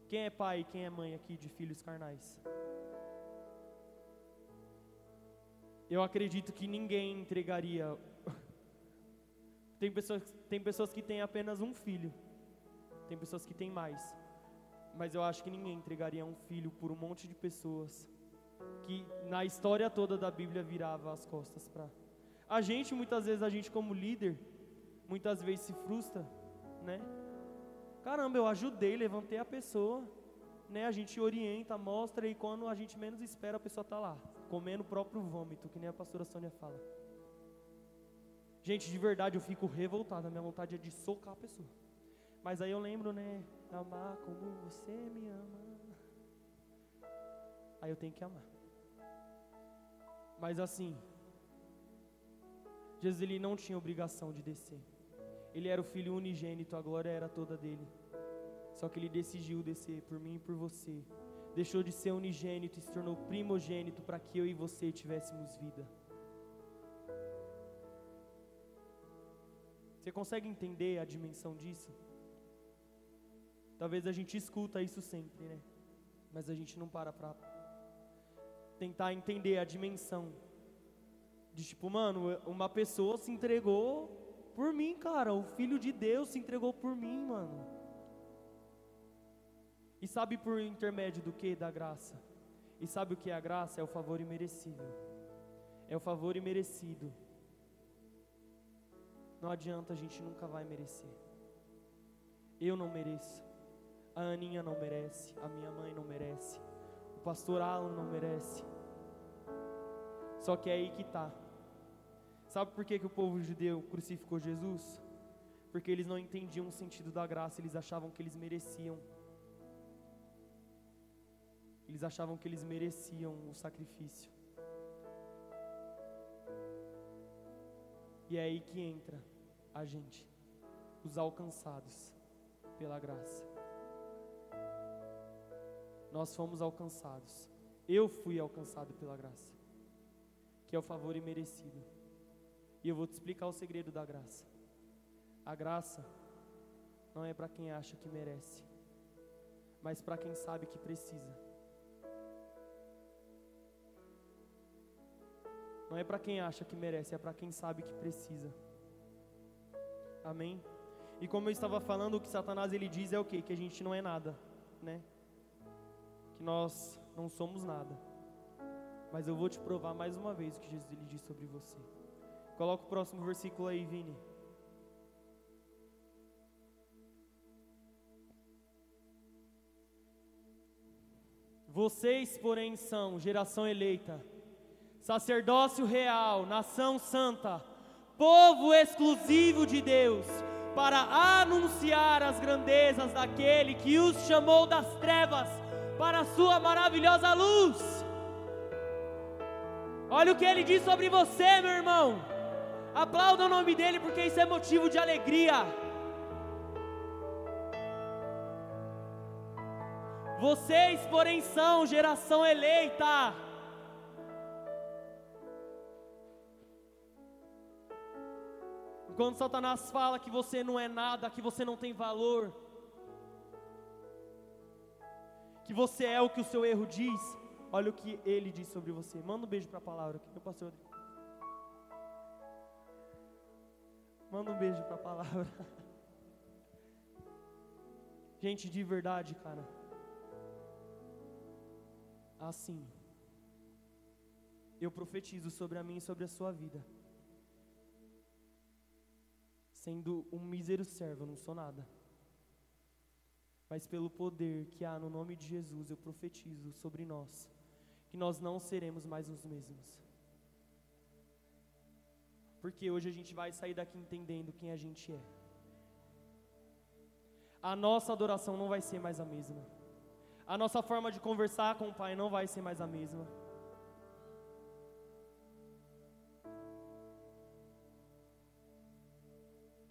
Quem é pai e quem é mãe aqui de filhos carnais? Eu acredito que ninguém entregaria. tem, pessoas, tem pessoas que têm apenas um filho, tem pessoas que têm mais, mas eu acho que ninguém entregaria um filho por um monte de pessoas que na história toda da Bíblia virava as costas para. A gente, muitas vezes, a gente como líder, muitas vezes se frustra, né? Caramba, eu ajudei, levantei a pessoa, né? A gente orienta, mostra e quando a gente menos espera, a pessoa está lá, comendo o próprio vômito, que nem a pastora Sônia fala. Gente, de verdade eu fico revoltado, a minha vontade é de socar a pessoa. Mas aí eu lembro, né? Amar como você me ama. Aí eu tenho que amar. Mas assim, Jesus ele não tinha obrigação de descer. Ele era o filho unigênito, a glória era toda dele. Só que ele decidiu descer por mim e por você. Deixou de ser unigênito e se tornou primogênito para que eu e você tivéssemos vida. Você consegue entender a dimensão disso? Talvez a gente escuta isso sempre, né? Mas a gente não para para tentar entender a dimensão de tipo, mano, uma pessoa se entregou por mim, cara. O filho de Deus se entregou por mim, mano. E sabe por intermédio do que? Da graça. E sabe o que é a graça? É o favor imerecido. É o favor imerecido. Não adianta, a gente nunca vai merecer. Eu não mereço. A Aninha não merece. A minha mãe não merece pastor Alan não merece. Só que é aí que está. Sabe por que, que o povo judeu crucificou Jesus? Porque eles não entendiam o sentido da graça, eles achavam que eles mereciam. Eles achavam que eles mereciam o sacrifício. E é aí que entra a gente, os alcançados pela graça. Nós fomos alcançados. Eu fui alcançado pela graça, que é o favor imerecido. E eu vou te explicar o segredo da graça. A graça não é para quem acha que merece, mas para quem sabe que precisa. Não é para quem acha que merece, é para quem sabe que precisa. Amém? E como eu estava falando, o que Satanás ele diz é o quê? Que a gente não é nada, né? Que nós não somos nada. Mas eu vou te provar mais uma vez o que Jesus ele diz sobre você. Coloca o próximo versículo aí, Vini. Vocês, porém, são geração eleita, sacerdócio real, nação santa, povo exclusivo de Deus, para anunciar as grandezas daquele que os chamou das trevas para a sua maravilhosa luz. Olha o que ele diz sobre você, meu irmão. Aplauda o nome dele, porque isso é motivo de alegria. Vocês, porém, são geração eleita. Quando Satanás fala que você não é nada, que você não tem valor, que você é o que o seu erro diz, olha o que ele diz sobre você. Manda um beijo para a palavra aqui, meu pastor. Manda um beijo para a palavra. [LAUGHS] Gente, de verdade, cara assim: Eu profetizo sobre a mim e sobre a sua vida. Sendo um mísero servo, eu não sou nada. Mas pelo poder que há no nome de Jesus, eu profetizo sobre nós que nós não seremos mais os mesmos. Porque hoje a gente vai sair daqui entendendo quem a gente é. A nossa adoração não vai ser mais a mesma a nossa forma de conversar com o Pai não vai ser mais a mesma.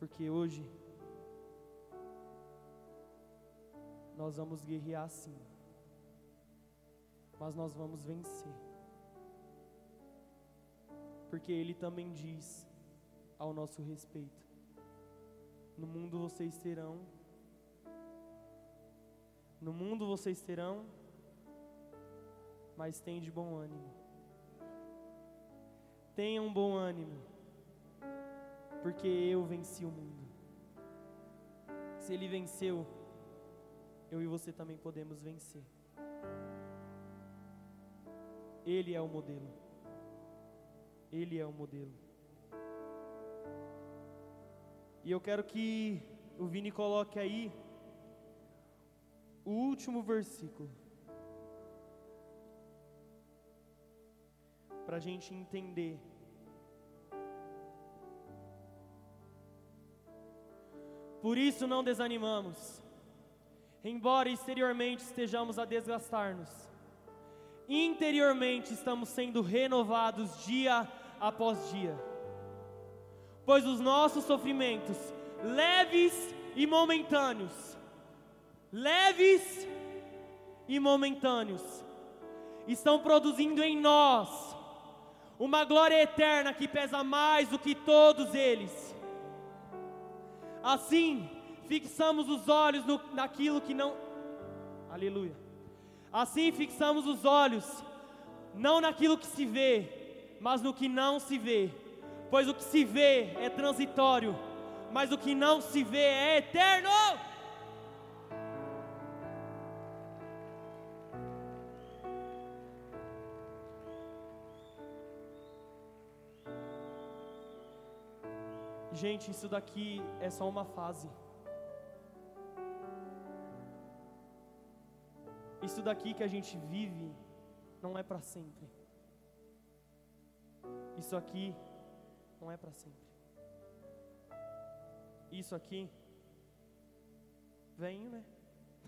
Porque hoje nós vamos guerrear sim, mas nós vamos vencer. Porque Ele também diz ao nosso respeito: No mundo vocês terão no mundo vocês terão, mas tem de bom ânimo. Tenham bom ânimo, porque eu venci o mundo. Se ele venceu, eu e você também podemos vencer. Ele é o modelo. Ele é o modelo. E eu quero que o Vini coloque aí o último versículo. Para a gente entender. Por isso não desanimamos, embora exteriormente estejamos a desgastar-nos, interiormente estamos sendo renovados dia após dia, pois os nossos sofrimentos, leves e momentâneos, leves e momentâneos, estão produzindo em nós uma glória eterna que pesa mais do que todos eles. Assim, fixamos os olhos no, naquilo que não. Aleluia. Assim, fixamos os olhos não naquilo que se vê, mas no que não se vê. Pois o que se vê é transitório, mas o que não se vê é eterno. Gente, isso daqui é só uma fase. Isso daqui que a gente vive não é para sempre. Isso aqui não é para sempre. Isso aqui, vem, né?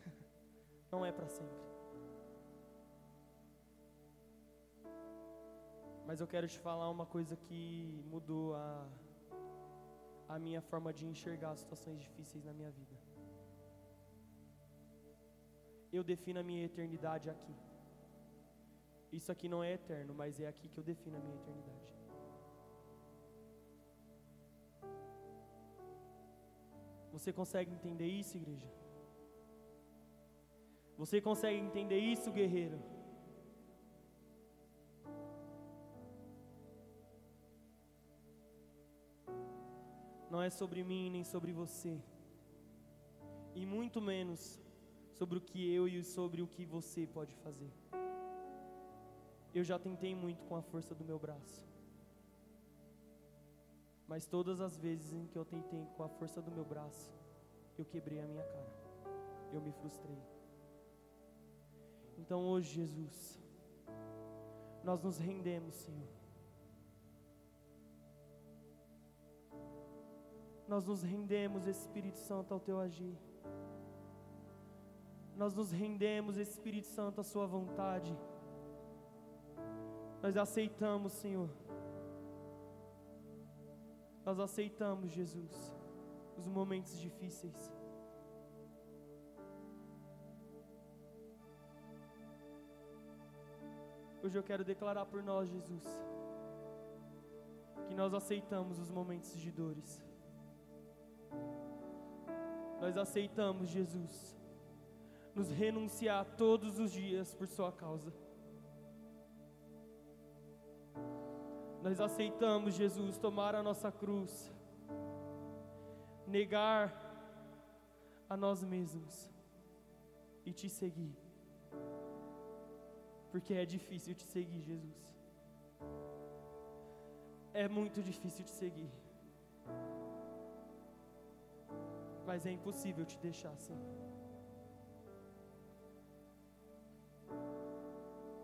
[LAUGHS] Não é para sempre. Mas eu quero te falar uma coisa que mudou a a minha forma de enxergar as situações difíceis na minha vida. Eu defino a minha eternidade aqui. Isso aqui não é eterno, mas é aqui que eu defino a minha eternidade. Você consegue entender isso, igreja? Você consegue entender isso, guerreiro? Não é sobre mim nem sobre você, e muito menos sobre o que eu e sobre o que você pode fazer. Eu já tentei muito com a força do meu braço. Mas todas as vezes em que eu tentei com a força do meu braço, eu quebrei a minha cara. Eu me frustrei. Então hoje, Jesus, nós nos rendemos, Senhor. Nós nos rendemos, Espírito Santo, ao teu agir. Nós nos rendemos, Espírito Santo, à sua vontade. Nós aceitamos, Senhor. Nós aceitamos, Jesus, os momentos difíceis. Hoje eu quero declarar por nós, Jesus, que nós aceitamos os momentos de dores. Nós aceitamos, Jesus, nos renunciar todos os dias por Sua causa. Nós aceitamos, Jesus, tomar a nossa cruz, negar a nós mesmos e te seguir. Porque é difícil te seguir, Jesus. É muito difícil te seguir. Mas é impossível te deixar assim.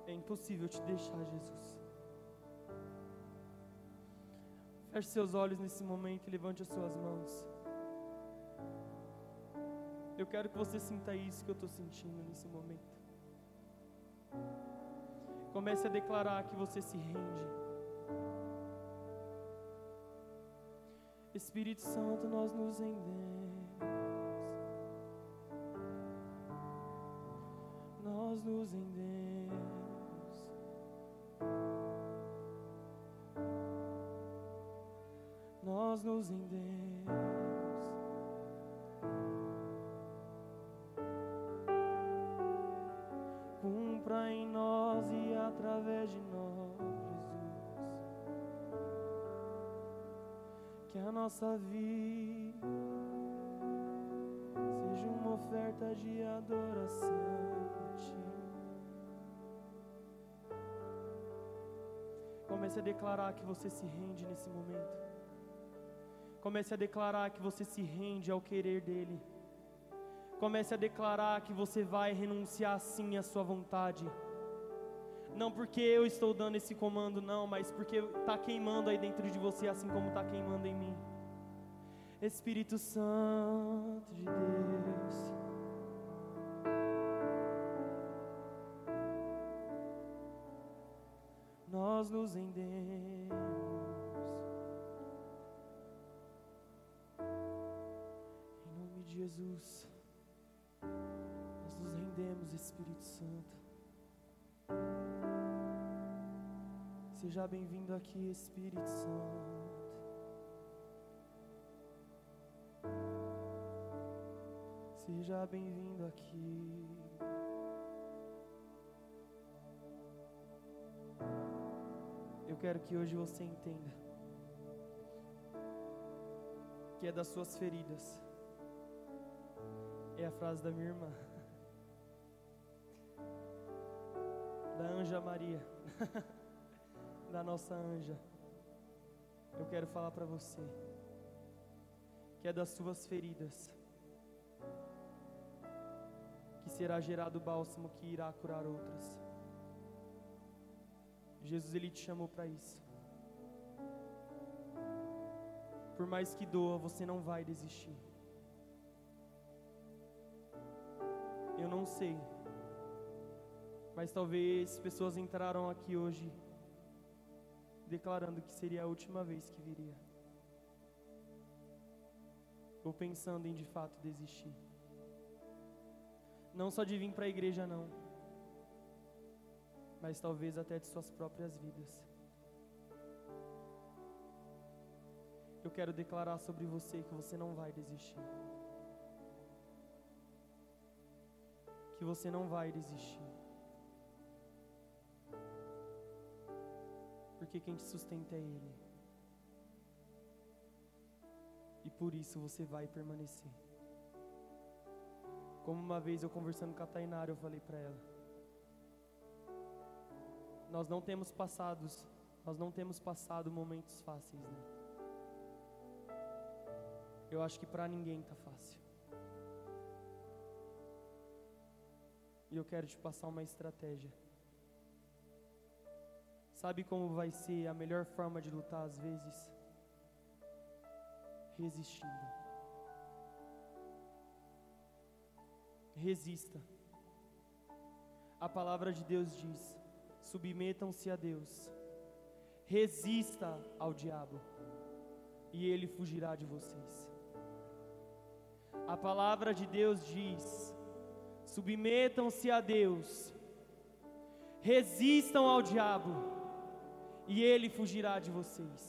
É impossível te deixar, Jesus. Feche seus olhos nesse momento e levante as suas mãos. Eu quero que você sinta isso que eu estou sentindo nesse momento. Comece a declarar que você se rende. Espírito Santo, nós nos rendemos. Nós nos rendemos. nós nos rendemos. Cumpra em nós e através de nós, Jesus, que a nossa vida seja uma oferta de adoração Ti. Comece a declarar que você se rende nesse momento. Comece a declarar que você se rende ao querer dEle. Comece a declarar que você vai renunciar sim à sua vontade. Não porque eu estou dando esse comando, não, mas porque está queimando aí dentro de você, assim como está queimando em mim. Espírito Santo de Deus. Nós nos rendemos. Jesus, nós nos rendemos, Espírito Santo. Seja bem-vindo aqui, Espírito Santo. Seja bem-vindo aqui. Quero que hoje você entenda que é das suas feridas é a frase da minha irmã. [LAUGHS] Da Anja Maria. [LAUGHS] da nossa anja. Eu quero falar para você que é das suas feridas que será gerado o bálsamo que irá curar outras. Jesus ele te chamou para isso. Por mais que doa, você não vai desistir. Eu não sei. Mas talvez pessoas entraram aqui hoje declarando que seria a última vez que viria. ou pensando em de fato desistir. Não só de vir para a igreja, não, mas talvez até de suas próprias vidas. Eu quero declarar sobre você que você não vai desistir. Que você não vai desistir. Porque quem te sustenta é Ele. E por isso você vai permanecer. Como uma vez eu conversando com a Tainara, eu falei para ela: Nós não temos passados, nós não temos passado momentos fáceis, né? Eu acho que para ninguém tá fácil. E eu quero te passar uma estratégia. Sabe como vai ser a melhor forma de lutar às vezes? Resistindo. Resista. A palavra de Deus diz: submetam-se a Deus. Resista ao diabo, e ele fugirá de vocês. A palavra de Deus diz: submetam-se a Deus, resistam ao diabo, e ele fugirá de vocês.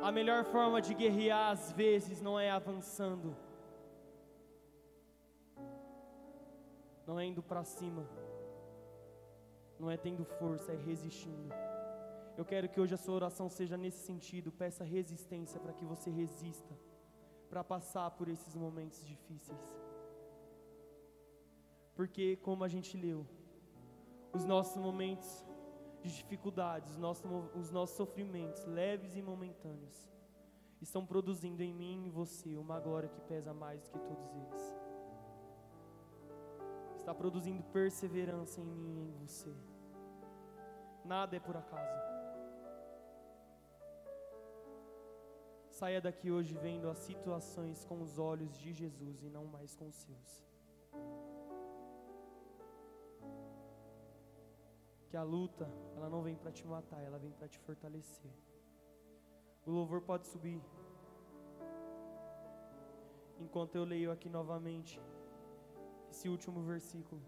A melhor forma de guerrear às vezes não é avançando, não é indo para cima, não é tendo força, é resistindo. Eu quero que hoje a sua oração seja nesse sentido, peça resistência para que você resista para passar por esses momentos difíceis. Porque, como a gente leu, os nossos momentos de dificuldades, os nossos, os nossos sofrimentos, leves e momentâneos, estão produzindo em mim e em você uma glória que pesa mais do que todos eles. Está produzindo perseverança em mim e em você. Nada é por acaso. Saia daqui hoje vendo as situações com os olhos de Jesus e não mais com os seus. Que a luta, ela não vem para te matar, ela vem para te fortalecer. O louvor pode subir. Enquanto eu leio aqui novamente esse último versículo,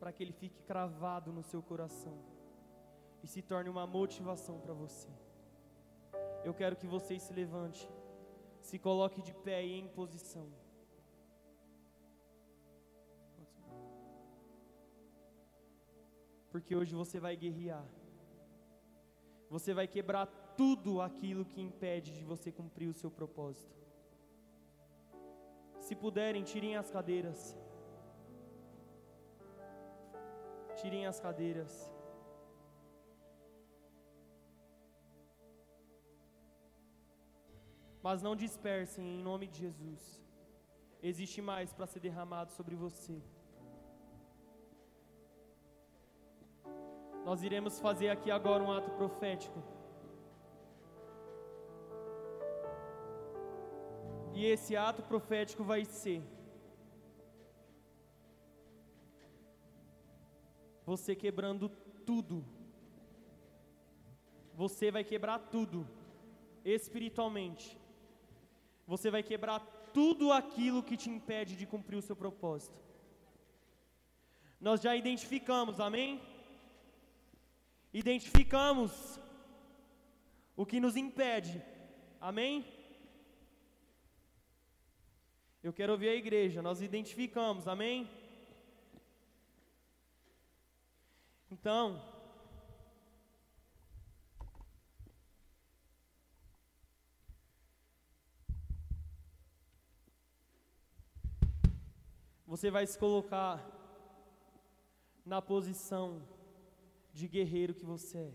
para que ele fique cravado no seu coração e se torne uma motivação para você eu quero que vocês se levante, se coloque de pé e em posição. Porque hoje você vai guerrear. Você vai quebrar tudo aquilo que impede de você cumprir o seu propósito. Se puderem, tirem as cadeiras. Tirem as cadeiras. Mas não dispersem em nome de Jesus. Existe mais para ser derramado sobre você. Nós iremos fazer aqui agora um ato profético. E esse ato profético vai ser você quebrando tudo. Você vai quebrar tudo espiritualmente você vai quebrar tudo aquilo que te impede de cumprir o seu propósito. Nós já identificamos, amém? Identificamos o que nos impede, amém? Eu quero ouvir a igreja, nós identificamos, amém? Então, Você vai se colocar na posição de guerreiro que você é.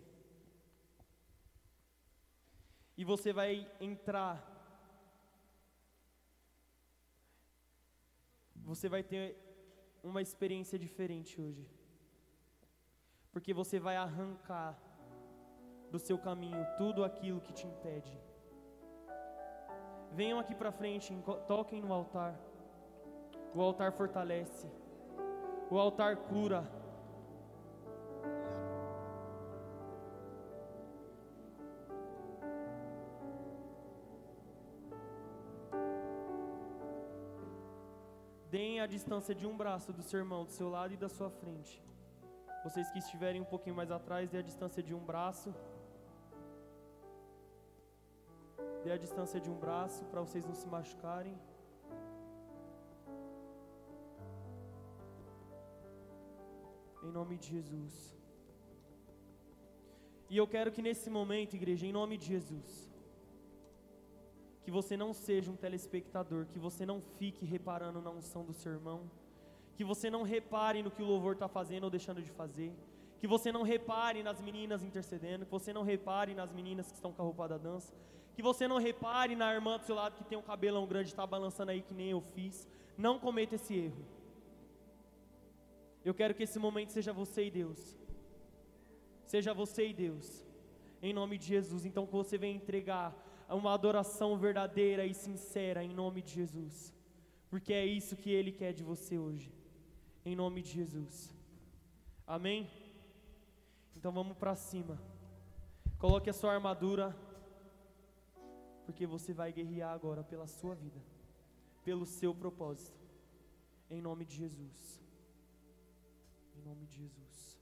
E você vai entrar. Você vai ter uma experiência diferente hoje. Porque você vai arrancar do seu caminho tudo aquilo que te impede. Venham aqui para frente, toquem no altar. O altar fortalece. O altar cura. A distância de um braço do seu irmão, do seu lado e da sua frente. Vocês que estiverem um pouquinho mais atrás, dê a distância de um braço. Dê a distância de um braço para vocês não se machucarem. Em nome de Jesus. E eu quero que nesse momento, igreja, em nome de Jesus, que você não seja um telespectador, que você não fique reparando na unção do seu irmão, que você não repare no que o louvor está fazendo ou deixando de fazer, que você não repare nas meninas intercedendo, que você não repare nas meninas que estão com a roupa da dança, que você não repare na irmã do seu lado que tem um cabelão grande e está balançando aí que nem eu fiz. Não cometa esse erro. Eu quero que esse momento seja você e Deus. Seja você e Deus. Em nome de Jesus. Então que você venha entregar uma adoração verdadeira e sincera em nome de Jesus. Porque é isso que Ele quer de você hoje. Em nome de Jesus. Amém? Então vamos para cima. Coloque a sua armadura. Porque você vai guerrear agora pela sua vida. Pelo seu propósito. Em nome de Jesus nome de Jesus.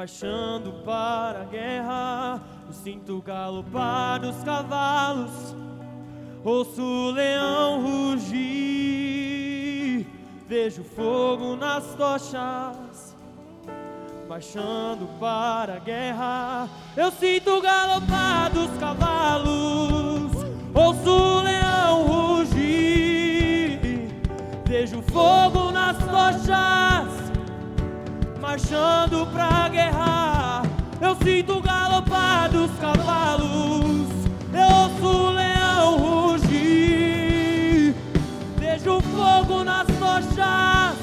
Marchando para a guerra. Eu sinto galopar dos cavalos, ouço o leão rugir, vejo fogo nas tochas, marchando para a guerra. Eu sinto galopar dos cavalos, ouço o leão rugir, vejo fogo nas tochas marchando pra guerra. Eu sinto galopar dos cavalos, eu ouço o leão rugir. Vejo fogo nas tochas,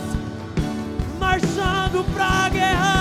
marchando pra guerra.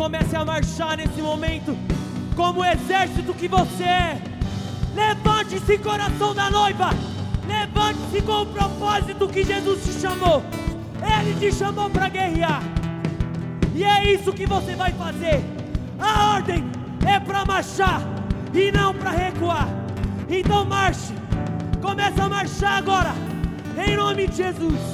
Comece a marchar nesse momento, como o exército que você é. Levante-se, coração da noiva. Levante-se com o propósito que Jesus te chamou. Ele te chamou para guerrear. E é isso que você vai fazer. A ordem é para marchar e não para recuar. Então marche. Começa a marchar agora. Em nome de Jesus.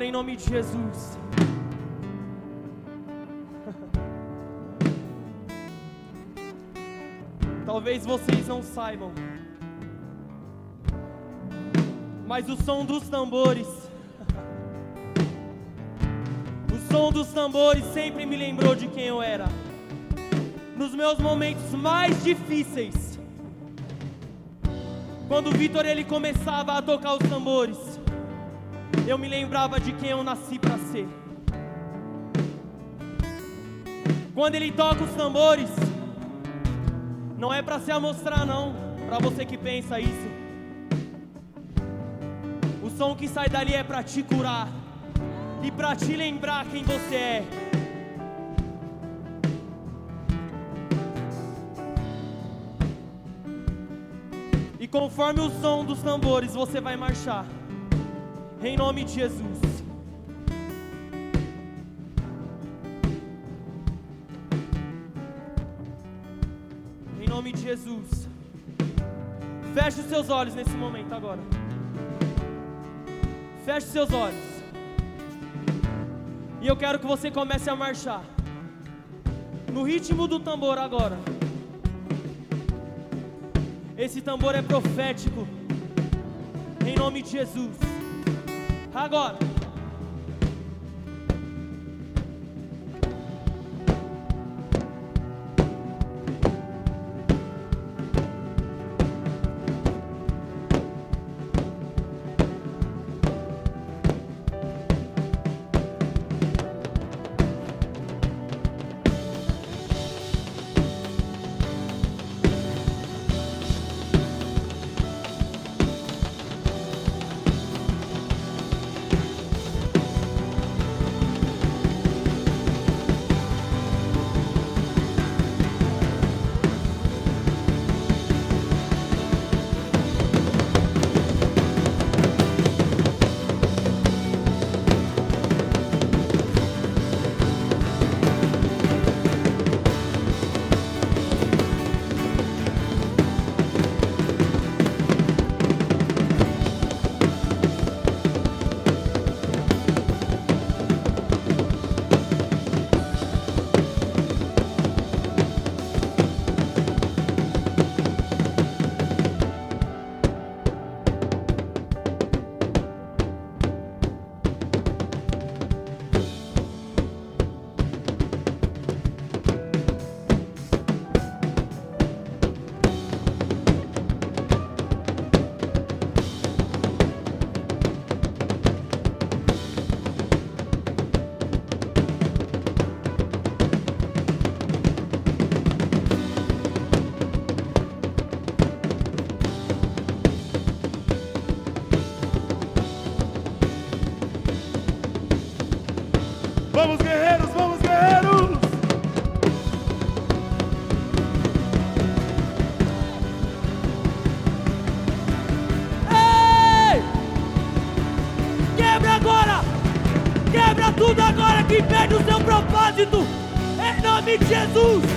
Agora em nome de Jesus. [LAUGHS] Talvez vocês não saibam, mas o som dos tambores, [LAUGHS] o som dos tambores sempre me lembrou de quem eu era nos meus momentos mais difíceis. Quando o Vitor ele começava a tocar os tambores, eu me lembrava de quem eu nasci para ser. Quando ele toca os tambores, não é para se amostrar não, para você que pensa isso. O som que sai dali é para te curar e para te lembrar quem você é. E conforme o som dos tambores, você vai marchar. Em nome de Jesus. Em nome de Jesus. Feche os seus olhos nesse momento agora. Feche os seus olhos. E eu quero que você comece a marchar. No ritmo do tambor agora. Esse tambor é profético. Em nome de Jesus. Agora. Jesus!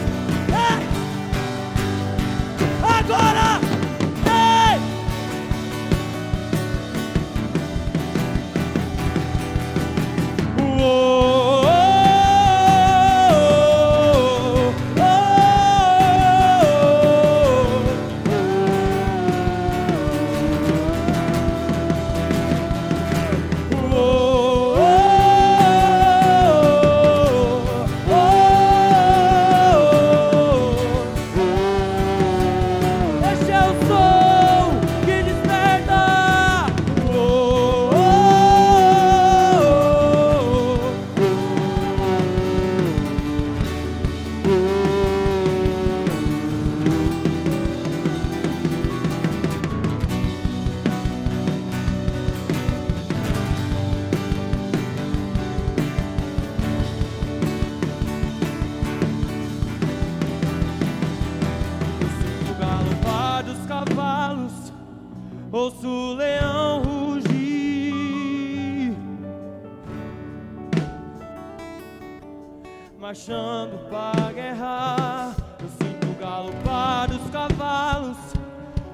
Marchando pra guerra. Eu sinto o galopar dos cavalos,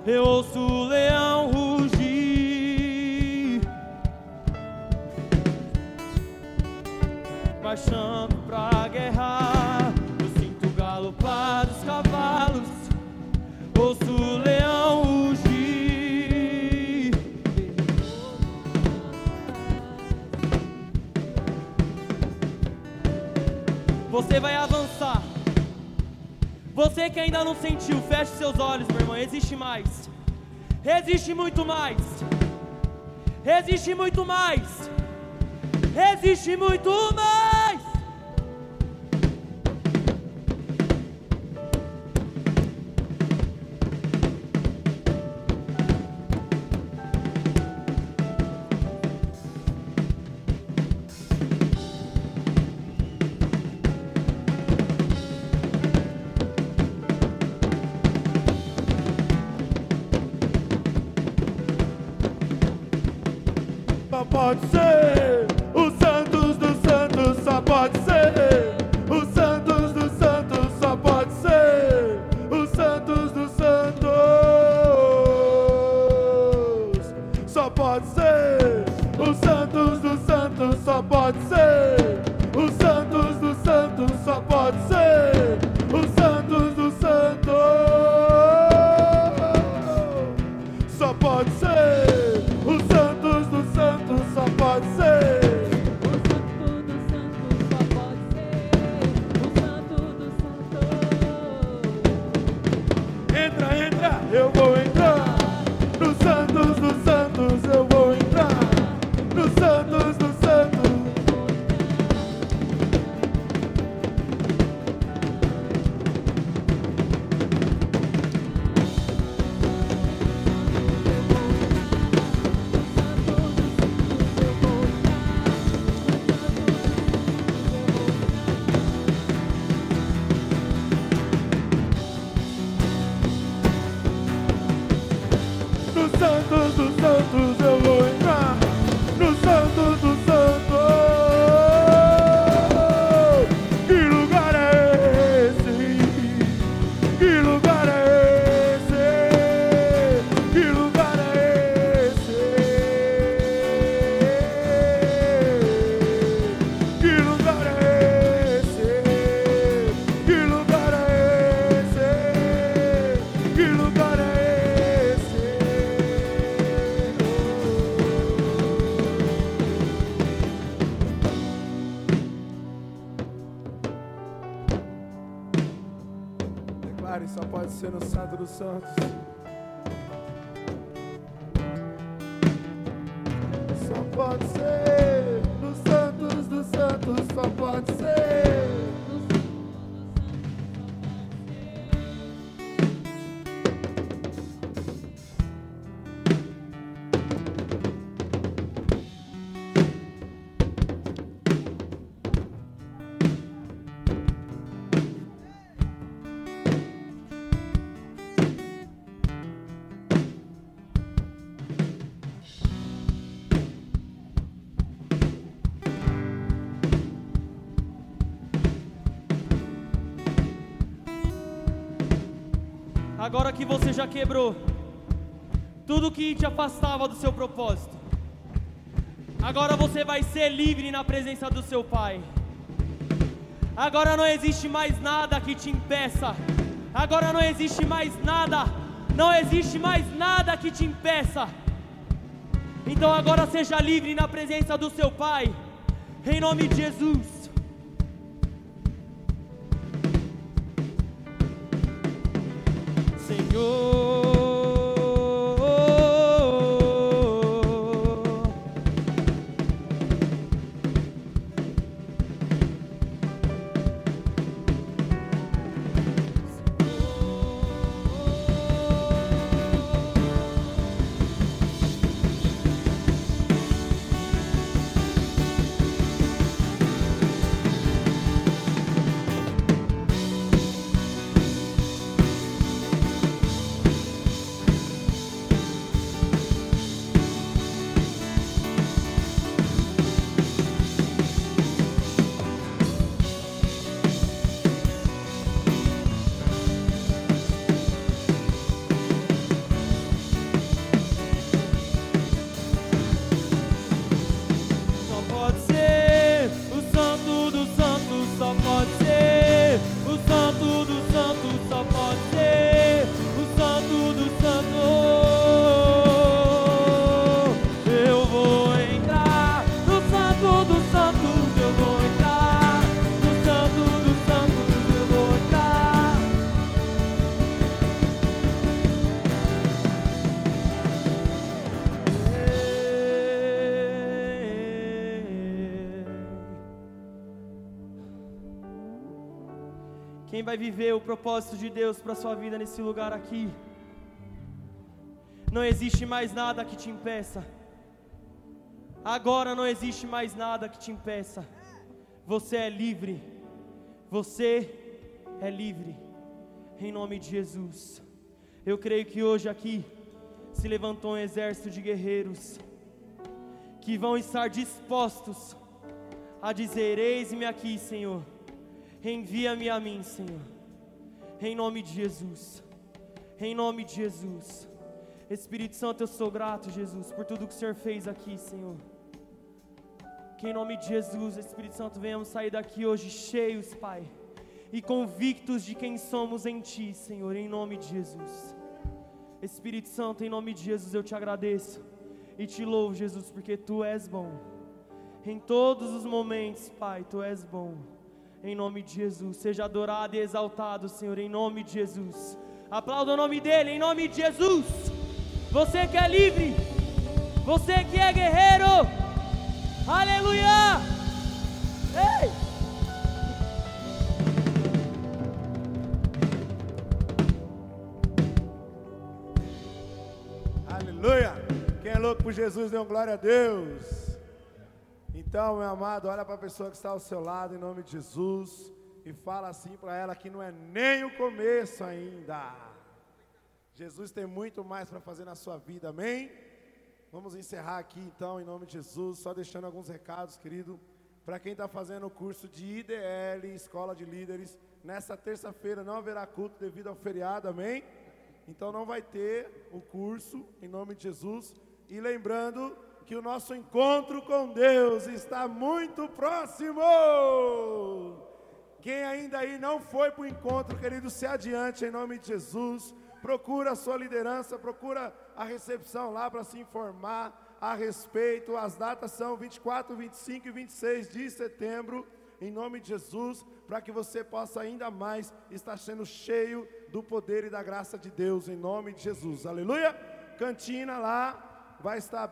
eu ouço o leão rugir. Marchando pra guerra, Você vai avançar. Você que ainda não sentiu, feche seus olhos, meu irmão. Existe mais. Existe muito mais. Existe muito mais. Existe muito mais. Ser no Santo dos Santos. Só pode ser Agora que você já quebrou tudo que te afastava do seu propósito, agora você vai ser livre na presença do seu Pai. Agora não existe mais nada que te impeça. Agora não existe mais nada. Não existe mais nada que te impeça. Então agora seja livre na presença do seu Pai. Em nome de Jesus. Quem vai viver o propósito de Deus para sua vida nesse lugar aqui? Não existe mais nada que te impeça. Agora não existe mais nada que te impeça. Você é livre. Você é livre. Em nome de Jesus. Eu creio que hoje aqui se levantou um exército de guerreiros que vão estar dispostos a dizer: Eis-me aqui, Senhor. Envia-me a mim, Senhor. Em nome de Jesus. Em nome de Jesus. Espírito Santo, eu sou grato, Jesus, por tudo que o Senhor fez aqui, Senhor. Que em nome de Jesus, Espírito Santo, venhamos sair daqui hoje cheios, Pai, e convictos de quem somos em Ti, Senhor, em nome de Jesus. Espírito Santo, em nome de Jesus, eu te agradeço e te louvo, Jesus, porque Tu és bom. Em todos os momentos, Pai, Tu és bom. Em nome de Jesus, seja adorado e exaltado, Senhor, em nome de Jesus. Aplauda o nome dEle, em nome de Jesus. Você que é livre, você que é guerreiro, aleluia! Ei! Aleluia! Quem é louco por Jesus, dê glória a Deus. Então, meu amado, olha para a pessoa que está ao seu lado, em nome de Jesus, e fala assim para ela que não é nem o começo ainda. Jesus tem muito mais para fazer na sua vida, amém? Vamos encerrar aqui então, em nome de Jesus, só deixando alguns recados, querido. Para quem está fazendo o curso de IDL, Escola de Líderes, nessa terça-feira não haverá culto devido ao feriado, amém? Então não vai ter o curso, em nome de Jesus. E lembrando que o nosso encontro com Deus está muito próximo. Quem ainda aí não foi para o encontro, querido, se adiante em nome de Jesus. Procura a sua liderança, procura a recepção lá para se informar a respeito. As datas são 24, 25 e 26 de setembro, em nome de Jesus, para que você possa ainda mais estar sendo cheio do poder e da graça de Deus, em nome de Jesus. Aleluia! Cantina lá vai estar aberta.